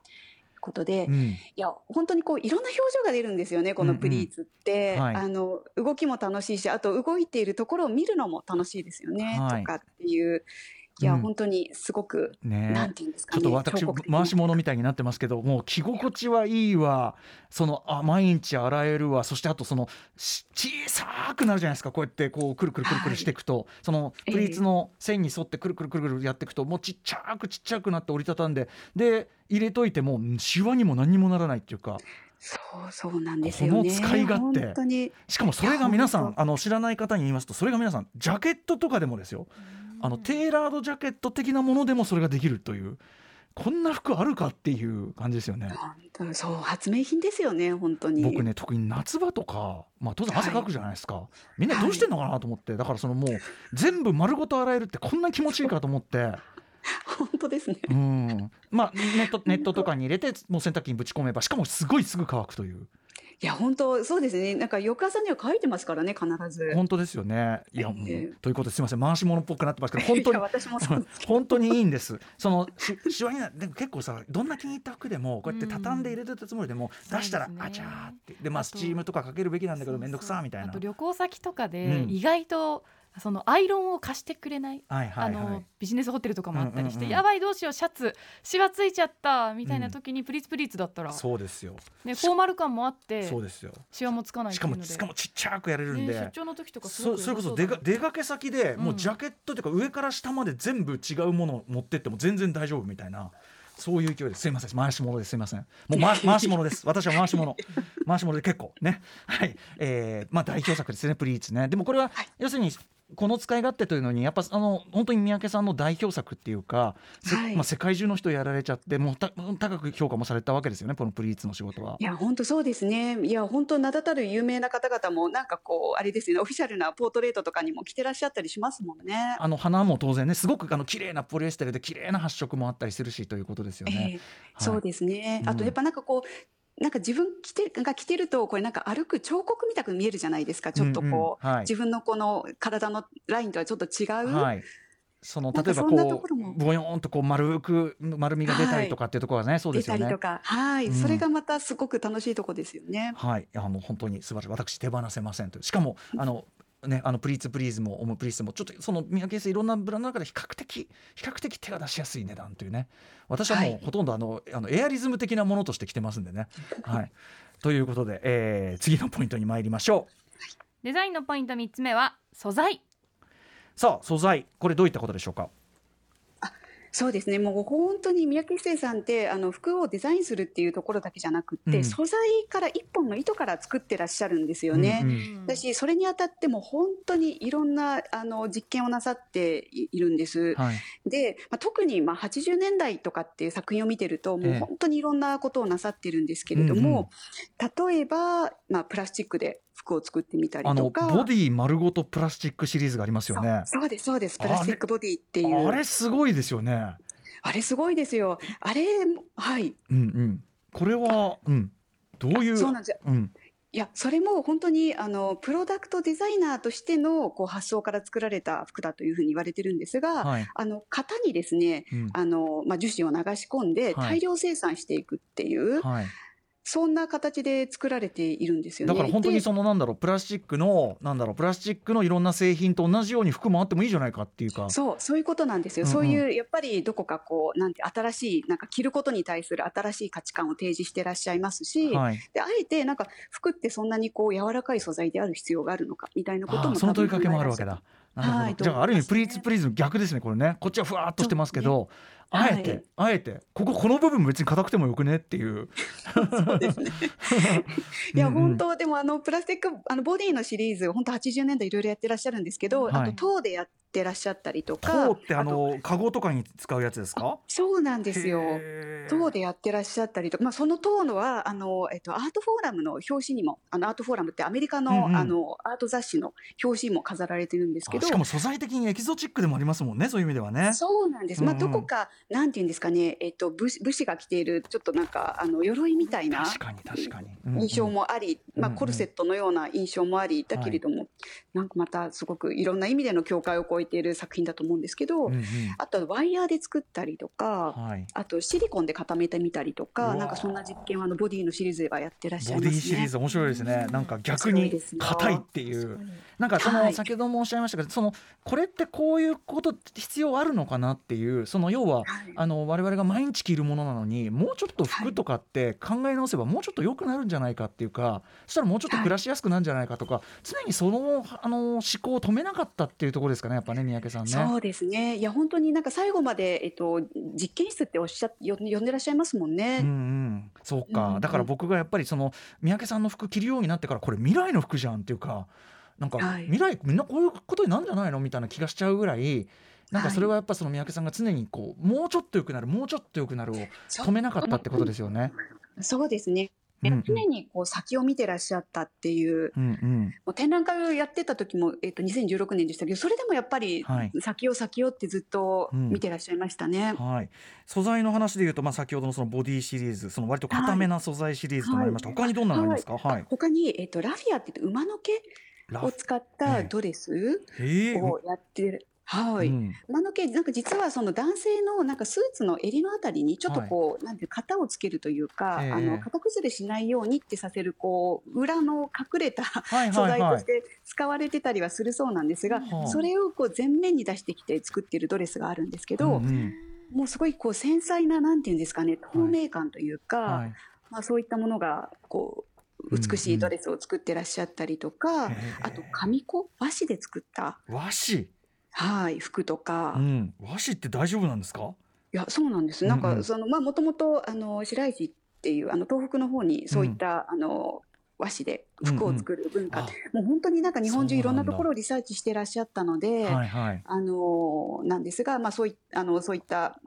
ことで、い、うん。や本当にこういろんな表情が出るんですよねこのプリーツって、うんうんはい。あの動きも楽しいしあと動いているところを見るのも楽しいですよね、はい。とかっていういや、うん。本当にすごく、ね。なんていうんですかねちょっと私回し物みたいになってますけどもう着心地はいいわ。そのあ毎日洗えるわ。そしてあとそのし小さくなるじゃないですか。こうやってこうくるくるくるくるしていくと、そのプリーツの線に沿ってくるくるくるくるやっていくともうちっちゃくちっちゃくなって折りたたんで。で入れといてもシワにも何にもならないっていうか。そうそうなんですよね。この使い勝手。本当に。しかもそれが皆さんあの知らない方に言いますとそれが皆さんジャケットとかでもですよあのテーラードジャケット的なものでもそれができるというこんな服あるかっていう感じですよね。そう発明品ですよね本当に。僕ね特に夏場とか、まあ、当然汗かくじゃないですか、みんなどうしてんのかなと思って、だからそのもう全部丸ごと洗えるってこんな気持ちいいかと思って、本当ですね。うん、まあネットネットとかに入れてもう洗濯機にぶち込めばしかもすごいすぐ乾くといういや本当そうですね。なんか翌朝には書いてますからね必ず。本当ですよね。いや、もうええということですいません。回し物っぽくなってますけど 本当に私も 本当にいいんです。そのししわになでも結構さどんな気に入った服でもこうやって畳んで入れてたつもりでも、うん。出したら、ね。あちゃーって。でまあスチームとかかけるべきなんだけど面倒くさみたいな。あと旅行先とかうでん。意外とそのアイロンを貸してくれない、はいはいはい。あの。ビジネスホテルとかもあったりして、うんうんうんやばいどうしようシャツシワついちゃったみたいな時にプリーツプリーツだったら、そうですよ。ね、フォーマル感もあってそうですよ。シワもつかないっしてかもしかもちっちゃくやれるんで。ね出張の時とかそそれこそ出か出かけ先でもううんジャケットというか上から下まで全部違うものを持ってっても全然大丈夫みたいな。そういう勢いです。すいません。回し物です。すいません。もう回 回し物です。私は回し物。回し物で結構ね。はい。えー、まあ代表作ですね。プリーツね。でもこれは要するにこの使い勝手というのにやっぱあの本当に三宅さんの代表作っていうか、せはいまあ、世界中の人やられちゃってもうた高く評価もされたわけですよねこのプリーツの仕事は。いや本当そうですね。いや本当名だたる有名な方々もなんかこうあれですよね。オフィシャルなポートレートとかにも着てらっしゃったりしますもんね。あの花も当然ねすごくあの綺麗なポリエステルで綺麗な発色もあったりするしということですよね。ええそうですね。うんあとやっぱなんかこう。なんか自分着てが着てるとこれなんか歩く彫刻みたく見えるじゃないですかちょっとこう、うんうんはい自分のこの体のラインとはちょっと違う、はい。その例えばこうボヨーンとこう丸く丸みが出たりとかっていうところがね、そうですよね出たりと。か、はい、うんそれがまたすごく楽しいとこですよね。はい、あの本当に素晴らしい。私手放せませんという。しかもあの。ね、あのプリーツプリーズもオムプリーズもちょっとその三宅先生いろんなブランドの中で比較的比較的手が出しやすい値段というね。私はもはい。うほとんどあの,、あのエアリズム的なものとして来てますんでね。はい、ということで、えー次のポイントに参りましょう。デザインのポイント3つ目は素材。さあ素材。これどういったことでしょうか？そうですね。もう本当に三宅一生さんって、あの服をデザインするっていうところだけじゃなくって、うん素材から一本の糸から作ってらっしゃるんですよね。うんうんだし、それにあたっても本当にいろんなあの実験をなさっていいるんです。はいで、まあ、特にまあ80年代とかっていう作品を見てると、もええう本当にいろんなことをなさってるんですけれども、例えば、まあ、プラスチックで服を作ってみたりあのとか。ボディ丸ごとプラスチックシリーズがありますよねそうです、そうです。プラスチックボディっていう。あれすごいですよねあれすごいですよ。あれ、はい。うんうんこれはうんどういうそうなんですよ。うんいや、それも本当に、あの、プロダクトデザイナーとしての、こう、発想から作られた服だというふうに言われてるんですが、はいあの、型にですね、うんあの、まあ、樹脂を流し込んではい大量生産していくっていう、はいそんな形で作られているんですよね。だから本当にでそのなんだろうプラスチックのなんだろうプラスチックのいろんな製品と同じように服もあってもいいじゃないかっていうか。そう、そういうことなんですよ。うんうん。そういう、やっぱりどこかこう、なんて、新しい、なんか着ることに対する新しい価値観を提示してらっしゃいますし、はい。で、あえて、なんか、服ってそんなにこう、柔らかい素材である必要があるのか、みたいなこともその問いかけもあるわけだ。はいじゃあある意味プリーツプリズム逆ですねこれね。こっちはふわーっとしてますけど、あえて、はいあえてこここの部分別に硬くてもよくねっていう。そうですね。いや、うんうん本当、でも、あの、プラスチック、あの、ボディのシリーズ、本当80年代いろいろやってらっしゃるんですけど、はいあと、塔でやってらっしゃったりとか。塔ってあとのカゴとかに使うやつですか？そうなんですよ。塔でやってらっしゃったりとか、まあ、その塔のは、あの、えっと、アートフォーラムの表紙にも、あの、アートフォーラムってアメリカの、うんうんあの、アート雑誌の表紙にも飾られてるんですけどあしか、も素材的にエキゾチックでもありますもんねそういう意味ではね。そうなんです。まあ、どこか、なんていうんですかね、えっと、武士武士が着ている、ちょっとなんか、あの、鎧みたいな。確かに確かに。うんうん印象もあり、まあ、コルセットのような印象もありだけれども、なんかまたすごくいろんな意味での境界を越えている作品だと思うんですけど、うんうんあとはワイヤーで作ったりとか、はい。あとシリコンで固めてみたりとうか、なんかそんな実験はあのボディのシリーズではやってらっしゃいボますね。ディシリーズ面白いですね。なんか逆に硬いっていう。なんかそのはい先ほどもおっしゃいましたけど、そのこれってこういうこと必要あるのかなっていうその要ははいあの我々が毎日着るものなのにもうちょっと服とかって考え直せばもうちょっと良くなるんじゃないかっていうかそしたらもうちょっと暮らしやすくなるんじゃないかとか常にそのあの思考を止めなかったっていうところですかねやっぱね三宅さんね。そうですね。いや、本当になんか最後まで、えっと、実験室っておっしゃよ呼んでらっしゃいますもんね。うんうん、そううんか、うんだから僕がやっぱりその三宅さんの服着るようになってからこれ未来の服じゃんっていうかなんかはい未来みんなこういうことになるんじゃないのみたいな気がしちゃうぐらいなんかそれはやっぱその三宅さんが常にこうもうちょっと良くなるもうちょっと良くなるを止めなかったってことですよね。そうですね。うんうん。常にこう先を見てらっしゃったっていう、うんうん。もう展覧会をやってた時も、えっと、2016年でしたけど、それでもやっぱりはい。先を先をってずっとうん見てらっしゃいましたね。はい、素材の話でいうと、まあ、先ほどのそのボディシリーズその割と固めな素材シリーズとなりました、はい。他にどんなのありますか、はい。他に、えっと、ラフィアって馬の毛ラを使ったドレスをやってる。はい。うん。馬の毛、なんか実はその男性のなんかスーツの襟のあたりにちょっとこう、なんていう型をつけるというか、ええ。あの型崩れしないようにってさせるこう裏の隠れたはい素はいはい。材として使われてたりはするそうなんですが、はあそれをこう前面に出してきて作っているドレスがあるんですけど、うんうん。もうすごいこう繊細ななんていうんですかね透明感というか、はい。まあ、そういったものがこう美しいドレスを作ってらっしゃったりとか、へえ。あと紙子和紙で作った、和紙、はい、服とか、いうん、和紙って大丈夫なんですか？やそうなんです。なんうんうん。かそのまあもともとあの白石っていうあの東北の方にそういった、あの和紙で服を作る文化、あ。もう本当になんか日本中いろんなところをリサーチしてらっしゃったので、はいはい。あのなんですが、まあ、そういあのそういった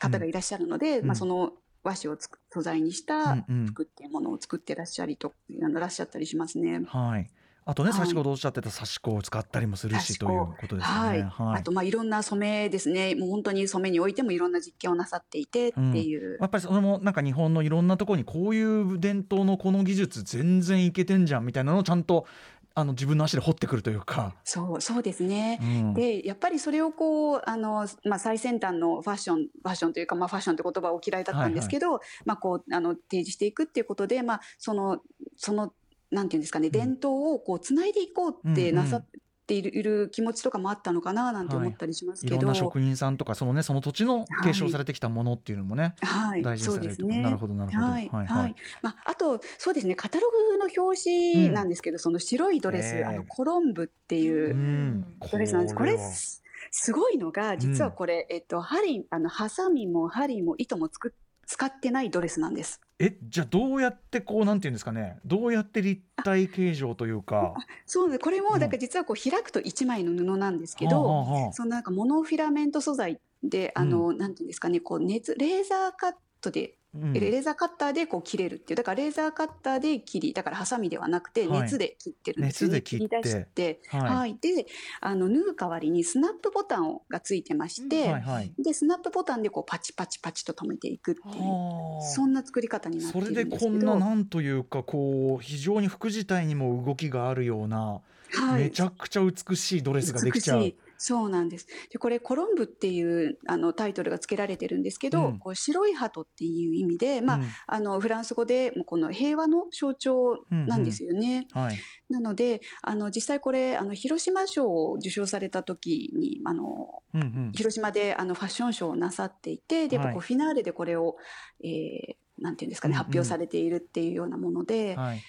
方がいらっしゃるので、うん。まあ、その和紙をつく素材にしうたんうん。服っていうものを作ってらっしゃりと、あのらっしゃったりしますね。はいあとね、はい。先ほどおっしゃってた刺し子を使ったりもするしということですよはい、ね。はい。あとまあいろんな染めですね、もう本当に染めにおいてもいろんな実験をなさっていてっていう、やっぱりそれもなんか日本のいろんなところにこういう伝統のこの技術全然いけてんじゃんみたいなのをちゃんとあの自分の足で掘ってくるというか。そうそうですね。うん。でやっぱりそれをこうあの、まあ、最先端のファッションファッションというか、まあ、ファッションって言葉を嫌いだったんですけど、まあ、こうあの提示していくっていうことで、まあ、そのそのなんていうんですかね、伝統をこうつないでいこうってなさっっている気持ちとかもあったのかななんて思ったりしますけど、いろんな職人さんとかそのねその土地の継承されてきたものっていうのもね、はい、大事にされる。とね。なるほどなるほど。はい。はいはい。まあ、あとそうですねカタログの表紙なんですけど、その白いドレス、ええ。あのコロンブっていううん。ドレスなんです。これ。はすすごいのが実はこれ、えっと針あのハサミも針も糸もつく使ってないドレスなんです。えじゃあどうやってこうなんていうんですかね。どうやって立体形状というか。そうねこれうんもだから実はこう開くと一枚の布なんですけはあど、はあはあ。そのなんかモノフィラメント素材であの、なんていうんですかね。こう熱レーザーカットでうん。レーザーカッターでこう切れるっていう。だからレーザーカッターで切りだからハサミではなくてはい。熱で切ってるんですよね、熱で切って。り出して、はい。はい。であの縫う代わりにスナップボタンがついてまして、はいはい。でスナップボタンでこうパチパチパチと止めていくっていうはあそんな作り方になっていそれでるんですけど。こんななんというかこう非常に服自体にも動きがあるような、はい。めちゃくちゃ美しいドレスができちゃうそうなんです。でこれ「コロンブ」っていうあのタイトルが付けられてるんですけど、うん。こう白い鳩っていう意味で、まあうん。あのフランス語でこの平和の象徴なんですよね。はい。なのであの実際これあの広島賞を受賞された時にあのうんうん。広島であのファッションショーをなさっていてでこうはい。フィナーレでこれを、えーなんていうんですかね、うんうん。発表されているっていうようなもので、はい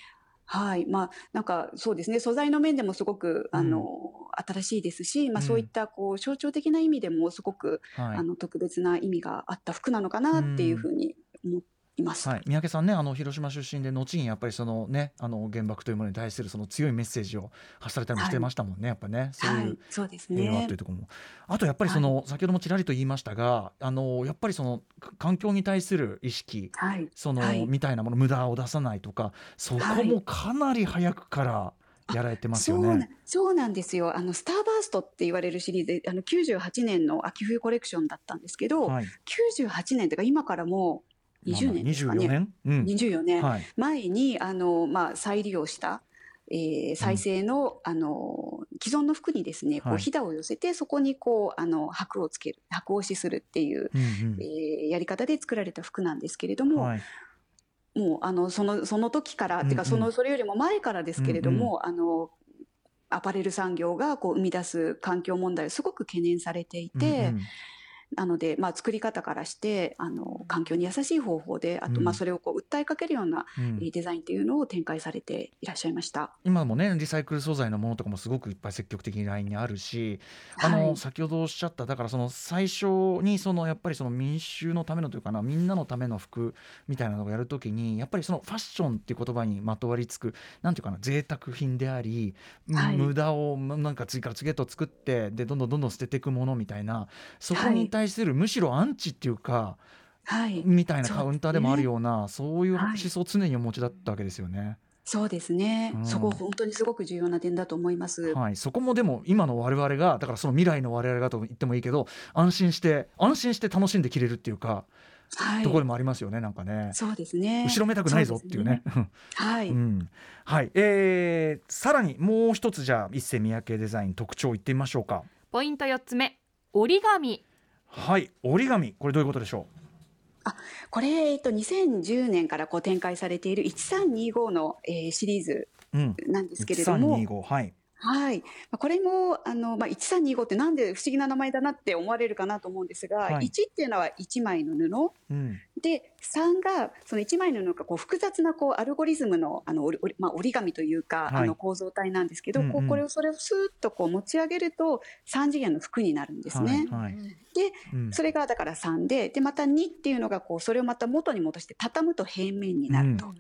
はい、まあ、なんかそうですね、素材の面でもすごく、あの、新しいですし、まあ、うん。そういったこう象徴的な意味でもすごく、はい。あの特別な意味があった服なのかなっていうふうに思います。はい、三宅さんねあの広島出身で後にやっぱりそのねあの原爆というものに対するその強いメッセージを発されたりもしてましたもんね、やっぱね。そうはい。いうそうですね。平和という。ところも、あとやっぱりその、先ほどもちらりと言いましたがあのやっぱりそのか環境に対する意識はい、その、はい。みたいなもの無駄を出さないとかそこもかなり早くからやられてますよね。そうなそうなんですよ。あのスターバーストって言われるシリーズで、あの98年の秋冬コレクションだったんですけど、はい、98年というか今からもう20年ですか24ね。年、うん。24年、はい。前にあの、まあ、再利用した、えー再生の,、あの既存の服にですねこはい。うひだを寄せてそこにこうあの箔をつける箔押しするっていう、うんえーやり方で作られた服なんですけれども、うんはい。もうあのそのその時から、うんうん。てかそのそれよりも前からですけれども、あのアパレル産業がこう生み出す環境問題をすごく懸念されていて。うんうんなので、まあ、作り方からしてあの環境に優しい方法であと、うん。まあ、それをこう訴えかけるようなうん。えーデザインというのを展開されていらっしゃいました。今もねリサイクル素材のものとかもすごくいっぱい積極的にラインにあるしあの、はい。先ほどおっしゃっただからその最初にそのやっぱりその民衆のためのというかなみんなのための服みたいなのをやるときにやっぱりそのファッションっていう言葉にまとわりつくなんていうかな贅沢品であり、はい。無駄をなんか次から次へと作ってでどんどんどんどん捨てていくものみたいなそこに対するむしろアンチっていうか、はい、みたいなカウンターでもあるようなそういうはい。思想を常にお持ちだったわけですよね。そうですね、うん。そこ本当にすごく重要な点だと思います。はい、そこもでも今の我々がだからその未来の我々がと言ってもいいけど安心して安心して楽しんで着れるっていうか、はい。ところもありますよねなんかね。そうですね。後ろめたくないぞっていうね。そですはい、うん。はい。えーさらにもう一つじゃあ一世三宅デザイン特徴いってみましょうか。ポイント4つ目。折り紙はい。折り紙。これどういうことでしょこれ、えっと、2010年からこう展開されている1325の、えーシリーズう、うん、なんですけれども、1325はいはい、まあこれもあの、まあ、1325ってなんで不思議な名前だなって思われるかなと思うんですが、はい。1っていうのは1枚の布。うん。で3がその1枚の布がこう複雑なこうアルゴリズムのあの折りまあ、折り紙というか、はい。あの構造体なんですけど、うんうん。こうこれをそれをスーッとこう持ち上げると3次元の服になるんですね。はいはい。でうん。それがだから3ででまた2っていうのがこうそれをまた元に戻して畳むと平面になると。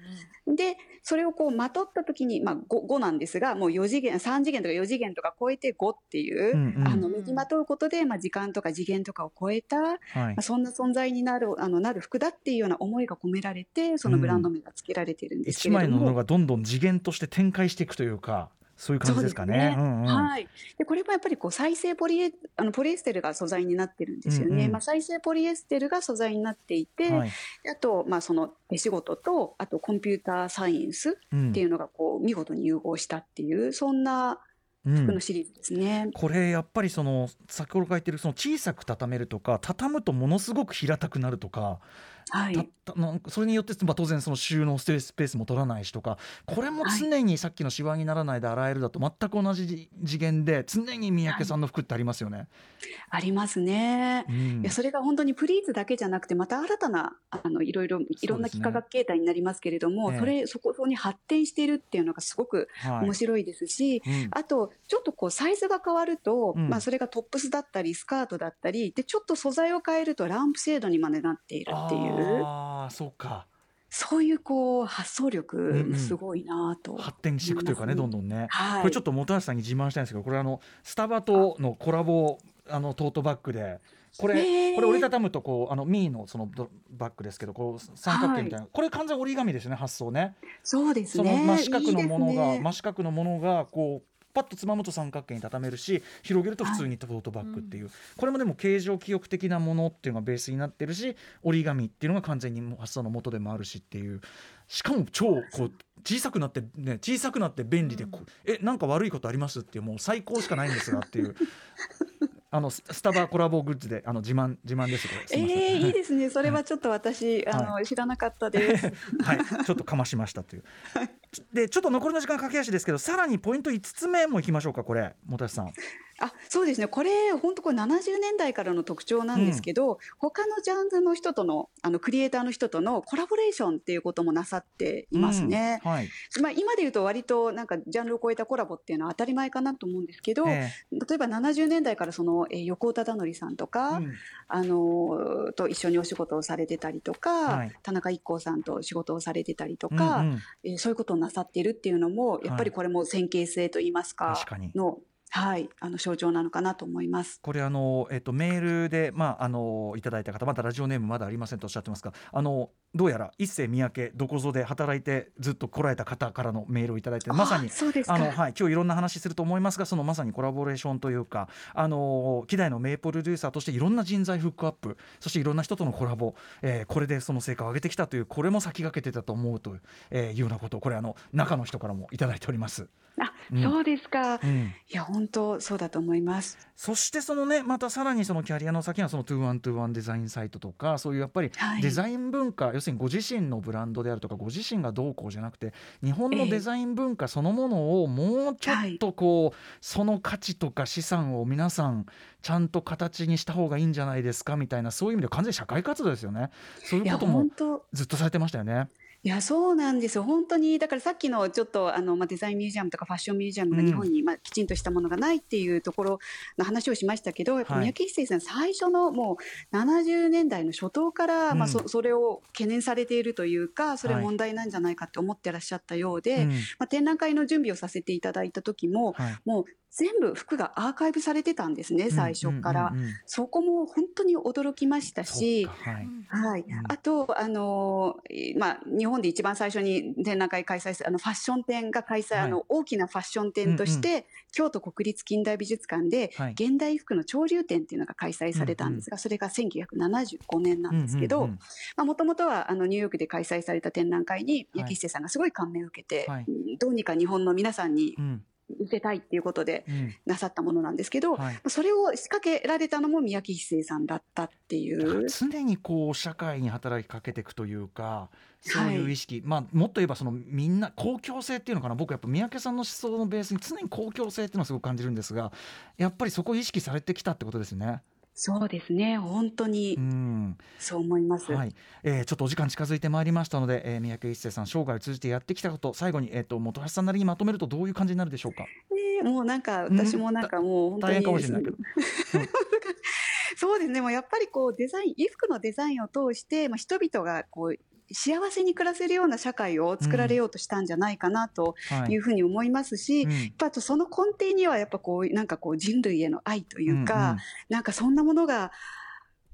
でそれをこうまとった時に、まあ、5, 5なんですがもう4次元3次元とか4次元とか超えて5っていう、うんうんあの身にまとうことで、まあ、時間とか次元とかを超えた、まはいあ、そんな存在になるあのなる服だっていうような思いが込められてそのブランド名が付けられているんですけ一れども。枚の布がどんどん次元として展開していくというかそういう感じですかね。ね。うんうん。はい、でこれもやっぱりこう再生ポリエあのポリエステルが素材になってるんですよね、うんうん。まあ、再生ポリエステルが素材になっていて、はい。あと、まあ、その手仕事とあとコンピューターサイエンスうんっていうのがこう見事に融合したっていうそんなうん。服のシリーズですね。これやっぱりその先ほど書いてるその小さく畳めるとか畳むとものすごく平たくなるとかはい。それによって、まあ、当然その収納スペースも取らないしとかこれも常にさっきのシワにならないで洗えるだと全く同じ次元で常に三宅さんの服ってありますよね。ありますね。うん。いやそれが本当にプリーツだけじゃなくてまた新たなあのいろいろいろんな幾何学形態になりますけれどもそ,、え。えれそこに発展しているっていうのがすごくはい。面白いですし、うん。あとちょっとこうサイズが変わると、うん。まあ、それがトップスだったりスカートだったりでちょっと素材を変えるとランプシェードにまでなっているっていうああそうか。そういうこう発想うんうん。力すごいなと、発展していくというかねどんどんね。はい、これちょっと本橋さんに自慢したいんですけどこれあのスタバとのコラボあのトートバッグでこれ、これ折りたたむとこうあのミーのそのドバッグですけどこう三角形みたいな、これ完全折り紙ですよね発想ね。そうですそのね真四角のものがね。真四角のものがこうパッとつまむと三角形に畳めるし広げると普通にトートバッグっていう、これもでも形状記憶的なものっていうのがベースになってるし折り紙っていうのが完全にもう発想の元でもあるしっていう。しかも超こう小さくなってね小さくなって便利でこう、えなんか悪いことありますっていうもう最高しかないんですがっていう。あのススタバコラボグッズであの自慢自慢ですこれ。すええい。いですね。それはちょっと私、あの、知らなかったです。はい、ちょっとかましましたという。で、ちょっと残りの時間駆け足ですけど、さらにポイント5つ目もいきましょうか、これ、本橋さん。あ、そうですね。これ本当これ70年代からの特徴なんですけど、他のジャンルの人とのあのクリエイターの人とのコラボレーションっていうこともなさっていますね。うんはい。まあ今で言うと割となんかジャンルを超えたコラボっていうのは当たり前かなと思うんですけど、え例えば70年代からその、えー横尾忠則さんとえか、うんあのーと一緒にお仕事をされてたりとか、はい田中一行さんと仕事をされてたりとか、うんうんえーそういうことをなさっているっていうのもやっぱりこれも線形性といいますか,、確かに。のはいあの象徴なのかなと思います。これあの、えっと、メールで、まあ、あのいただいた方まだラジオネームまだありませんとおっしゃってますがあのどうやら一世三宅どこぞで働いてずっと来られた方からのメールをいただいてまさにあそうですかあの、はい、今日いろんな話すると思いますがそのまさにコラボレーションというかあの希代の名プロデューサーとしていろんな人材フックアップそしていろんな人とのコラボ、えーこれでその成果を上げてきたというこれも先駆けてたと思うと、えーいうようなことをこれあの中の人からもいただいております。あ、うん。そうですか。うん。いや本当そうだと思います。そしてそのねまたさらにそのキャリアの先にはその2121デザインサイトとかそういうやっぱりはい。デザイン文化、要するにご自身のブランドであるとかご自身がどうこうじゃなくて日本のええ。デザイン文化そのものをもうちょっとこう、その価値とか資産を皆さんちゃんと形にした方がいいんじゃないですかみたいなそういう意味では完全に社会活動ですよね。そういいうやこともずっとされてましたよね。いやそうなんですよ。本当にだからさっきのちょっとあの、まあ、デザインミュージアムとかファッションミュージアムがうん。日本に、まあ、きちんとしたものがないっていうところの話をしましたけどやっぱはい。三宅一生さん最初のもう70年代の初頭から、うん。まあ、そそれを懸念されているというかそれはい。問題なんじゃないかって思ってらっしゃったようで、うん。まあ、展覧会の準備をさせていただいた時もはい。もう全部服がアーカイブされてたんですね最初から。そこも本当に驚きましたしはい。はい。ん、あと、あのーまあ、日本で一番最初に展覧会開催するあのファッション展が開催、はい。あの大きなファッション展として、京都国立近代美術館で、はい。現代服の潮流展っていうのが開催されたんですが、それが1975年なんですけどうんうんうんもともとはあのニューヨークで開催された展覧会にはい。三宅一生さんがすごい感銘を受けて、はい。うんどうにか日本の皆さんにうん。見せたいっていうことでうん。なさったものなんですけど、はい。それを仕掛けられたのも三宅一生さんだったっていう。常にこう社会に働きかけていくというかそういう意識、まあもっと言えばそのみんな公共性っていうのかな僕やっぱ三宅さんの思想のベースに常に公共性っていうのをすごく感じるんですがやっぱりそこを意識されてきたってことですね。そうですね本当にうんそう思います。はいえーちょっとお時間近づいてまいりましたので、えー三宅一生さん生涯を通じてやってきたこと最後に、えー、と本橋さんなりにまとめるとどういう感じになるでしょうか？ねもうなんか私もなんかもう本当に大変かもしれないけど。そうですねもうやっぱりこうデザイン衣服のデザインを通して、まあ、人々がこう幸せに暮らせるような社会を作られようとしたんじゃないかなとはい。いうふうに思いますし、うん。やっぱその根底にはやっぱこうなんかこう人類への愛というか、うんうん。なんかそんなものが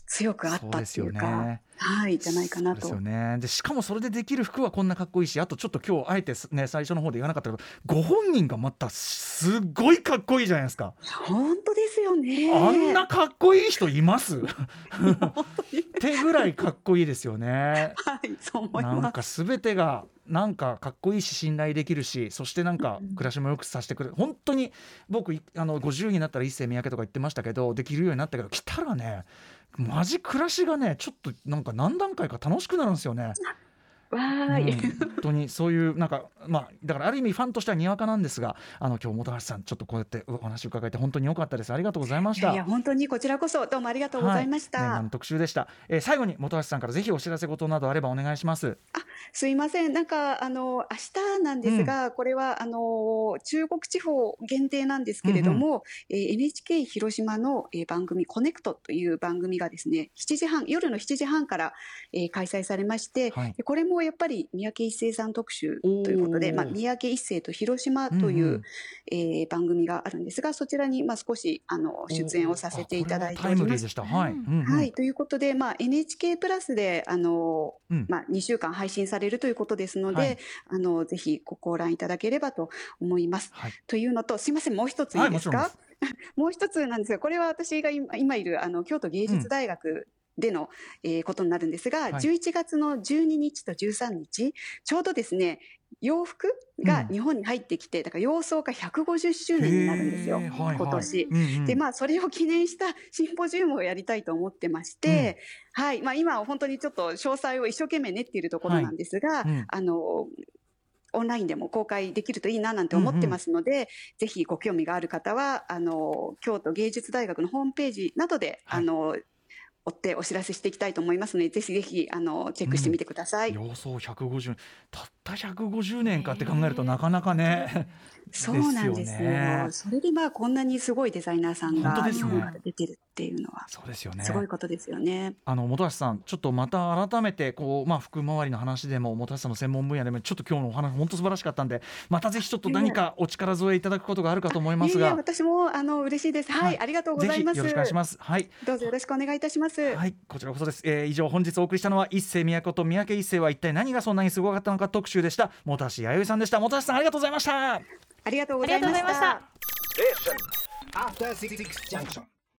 強くあったっていうかね。はいじゃないかなとですよ。ねでしかもそれでできる服はこんなかっこいいしあとちょっと今日あえてね最初の方で言わなかったけどご本人がまたすっごいかっこいいじゃないですか、本当ですよね。あんなかっこいい人います？本当にってぐらいかっこいいですよねはいそう思いなんます。か全てがなんかかっこいいし信頼できるしそしてなんかうん暮らしも良くさせてくれる本当に僕いあの50になったら一世三宅とか言ってましたけどできるようになったけど来たらねマジ暮らしがねちょっとなんか何段階か楽しくなるんですよね。わーい、うん。本当にそういうなんかまあだからある意味ファンとしてはにわかなんですがあの今日本橋さんちょっとこうやってお話を伺えて本当に良かったです。ありがとうございました。いや本当にこちらこそどうもありがとうございました。はい。特集でした、えー最後に本橋さんからぜひお知らせ事などあればお願いします。すいません、なんかあの明日なんですが、これはあの中国地方限定なんですけれども、えー NHK 広島の、えー番組コネクトという番組がですね、7時半夜の7時半から、えー開催されまして、はい。でこれもやっぱり三宅一生さん特集ということで、まあ三宅一生と広島という、うんうん。えー番組があるんですが、そちらにまあ少しあの出演をさせていただいております。はタイムリーで。した。はい、うんうんうん。はい、ということで、まあ、NHK プラスで、あの、うん。まあ、2週間配信されるということですので、はい。あの、ぜひごご覧いただければと思います。はい。というのと、すいません、もう一ついいですか、はいも もう一つなんですが、これは私が今今いる、あの、京都芸術大学での、えーことになるんですが、はい。11月の12日と13日、ちょうどですね、洋服が日本に入ってきて、だから洋装が150周年になるんですよ、へーはいはい。今年。うんうん。でまあそれを記念したシンポジウムをやりたいと思ってまして、はい。まあ、今は本当にちょっと詳細を一生懸命練っているところなんですが、うん。あのオンラインでも公開できるといいななんて思ってますので、ぜひご興味がある方はあの京都芸術大学のホームページなどで、はい。あの追ってお知らせしていきたいと思いますのでぜひぜひあのチェックしてみてください。様相150たった150年かって考えるとなかなかね、そうなんですよねそれでまあこんなにすごいデザイナーさんが日本から出てるっていうのはそうですよねすごいことですよね。あの本橋さんちょっとまた改めてこうまあ服周りの話でも本橋さんの専門分野でもちょっと今日のお話本当素晴らしかったんでまたぜひちょっと何かお力添えいただくことがあるかと思いますがいえいえ私もあの嬉しいです。はい、はいありがとうごぜざいます。ひよろしくお願いしますはいどうぞよろしくお願いいたします。はい、こちらこそです。えー以上本日お送りしたのは一世都と三宅一世は一体何がそんなにすごかったのか特集でした。本橋弥生さんでした。本橋さんありがとうございました。ありがとうございましありがとうございました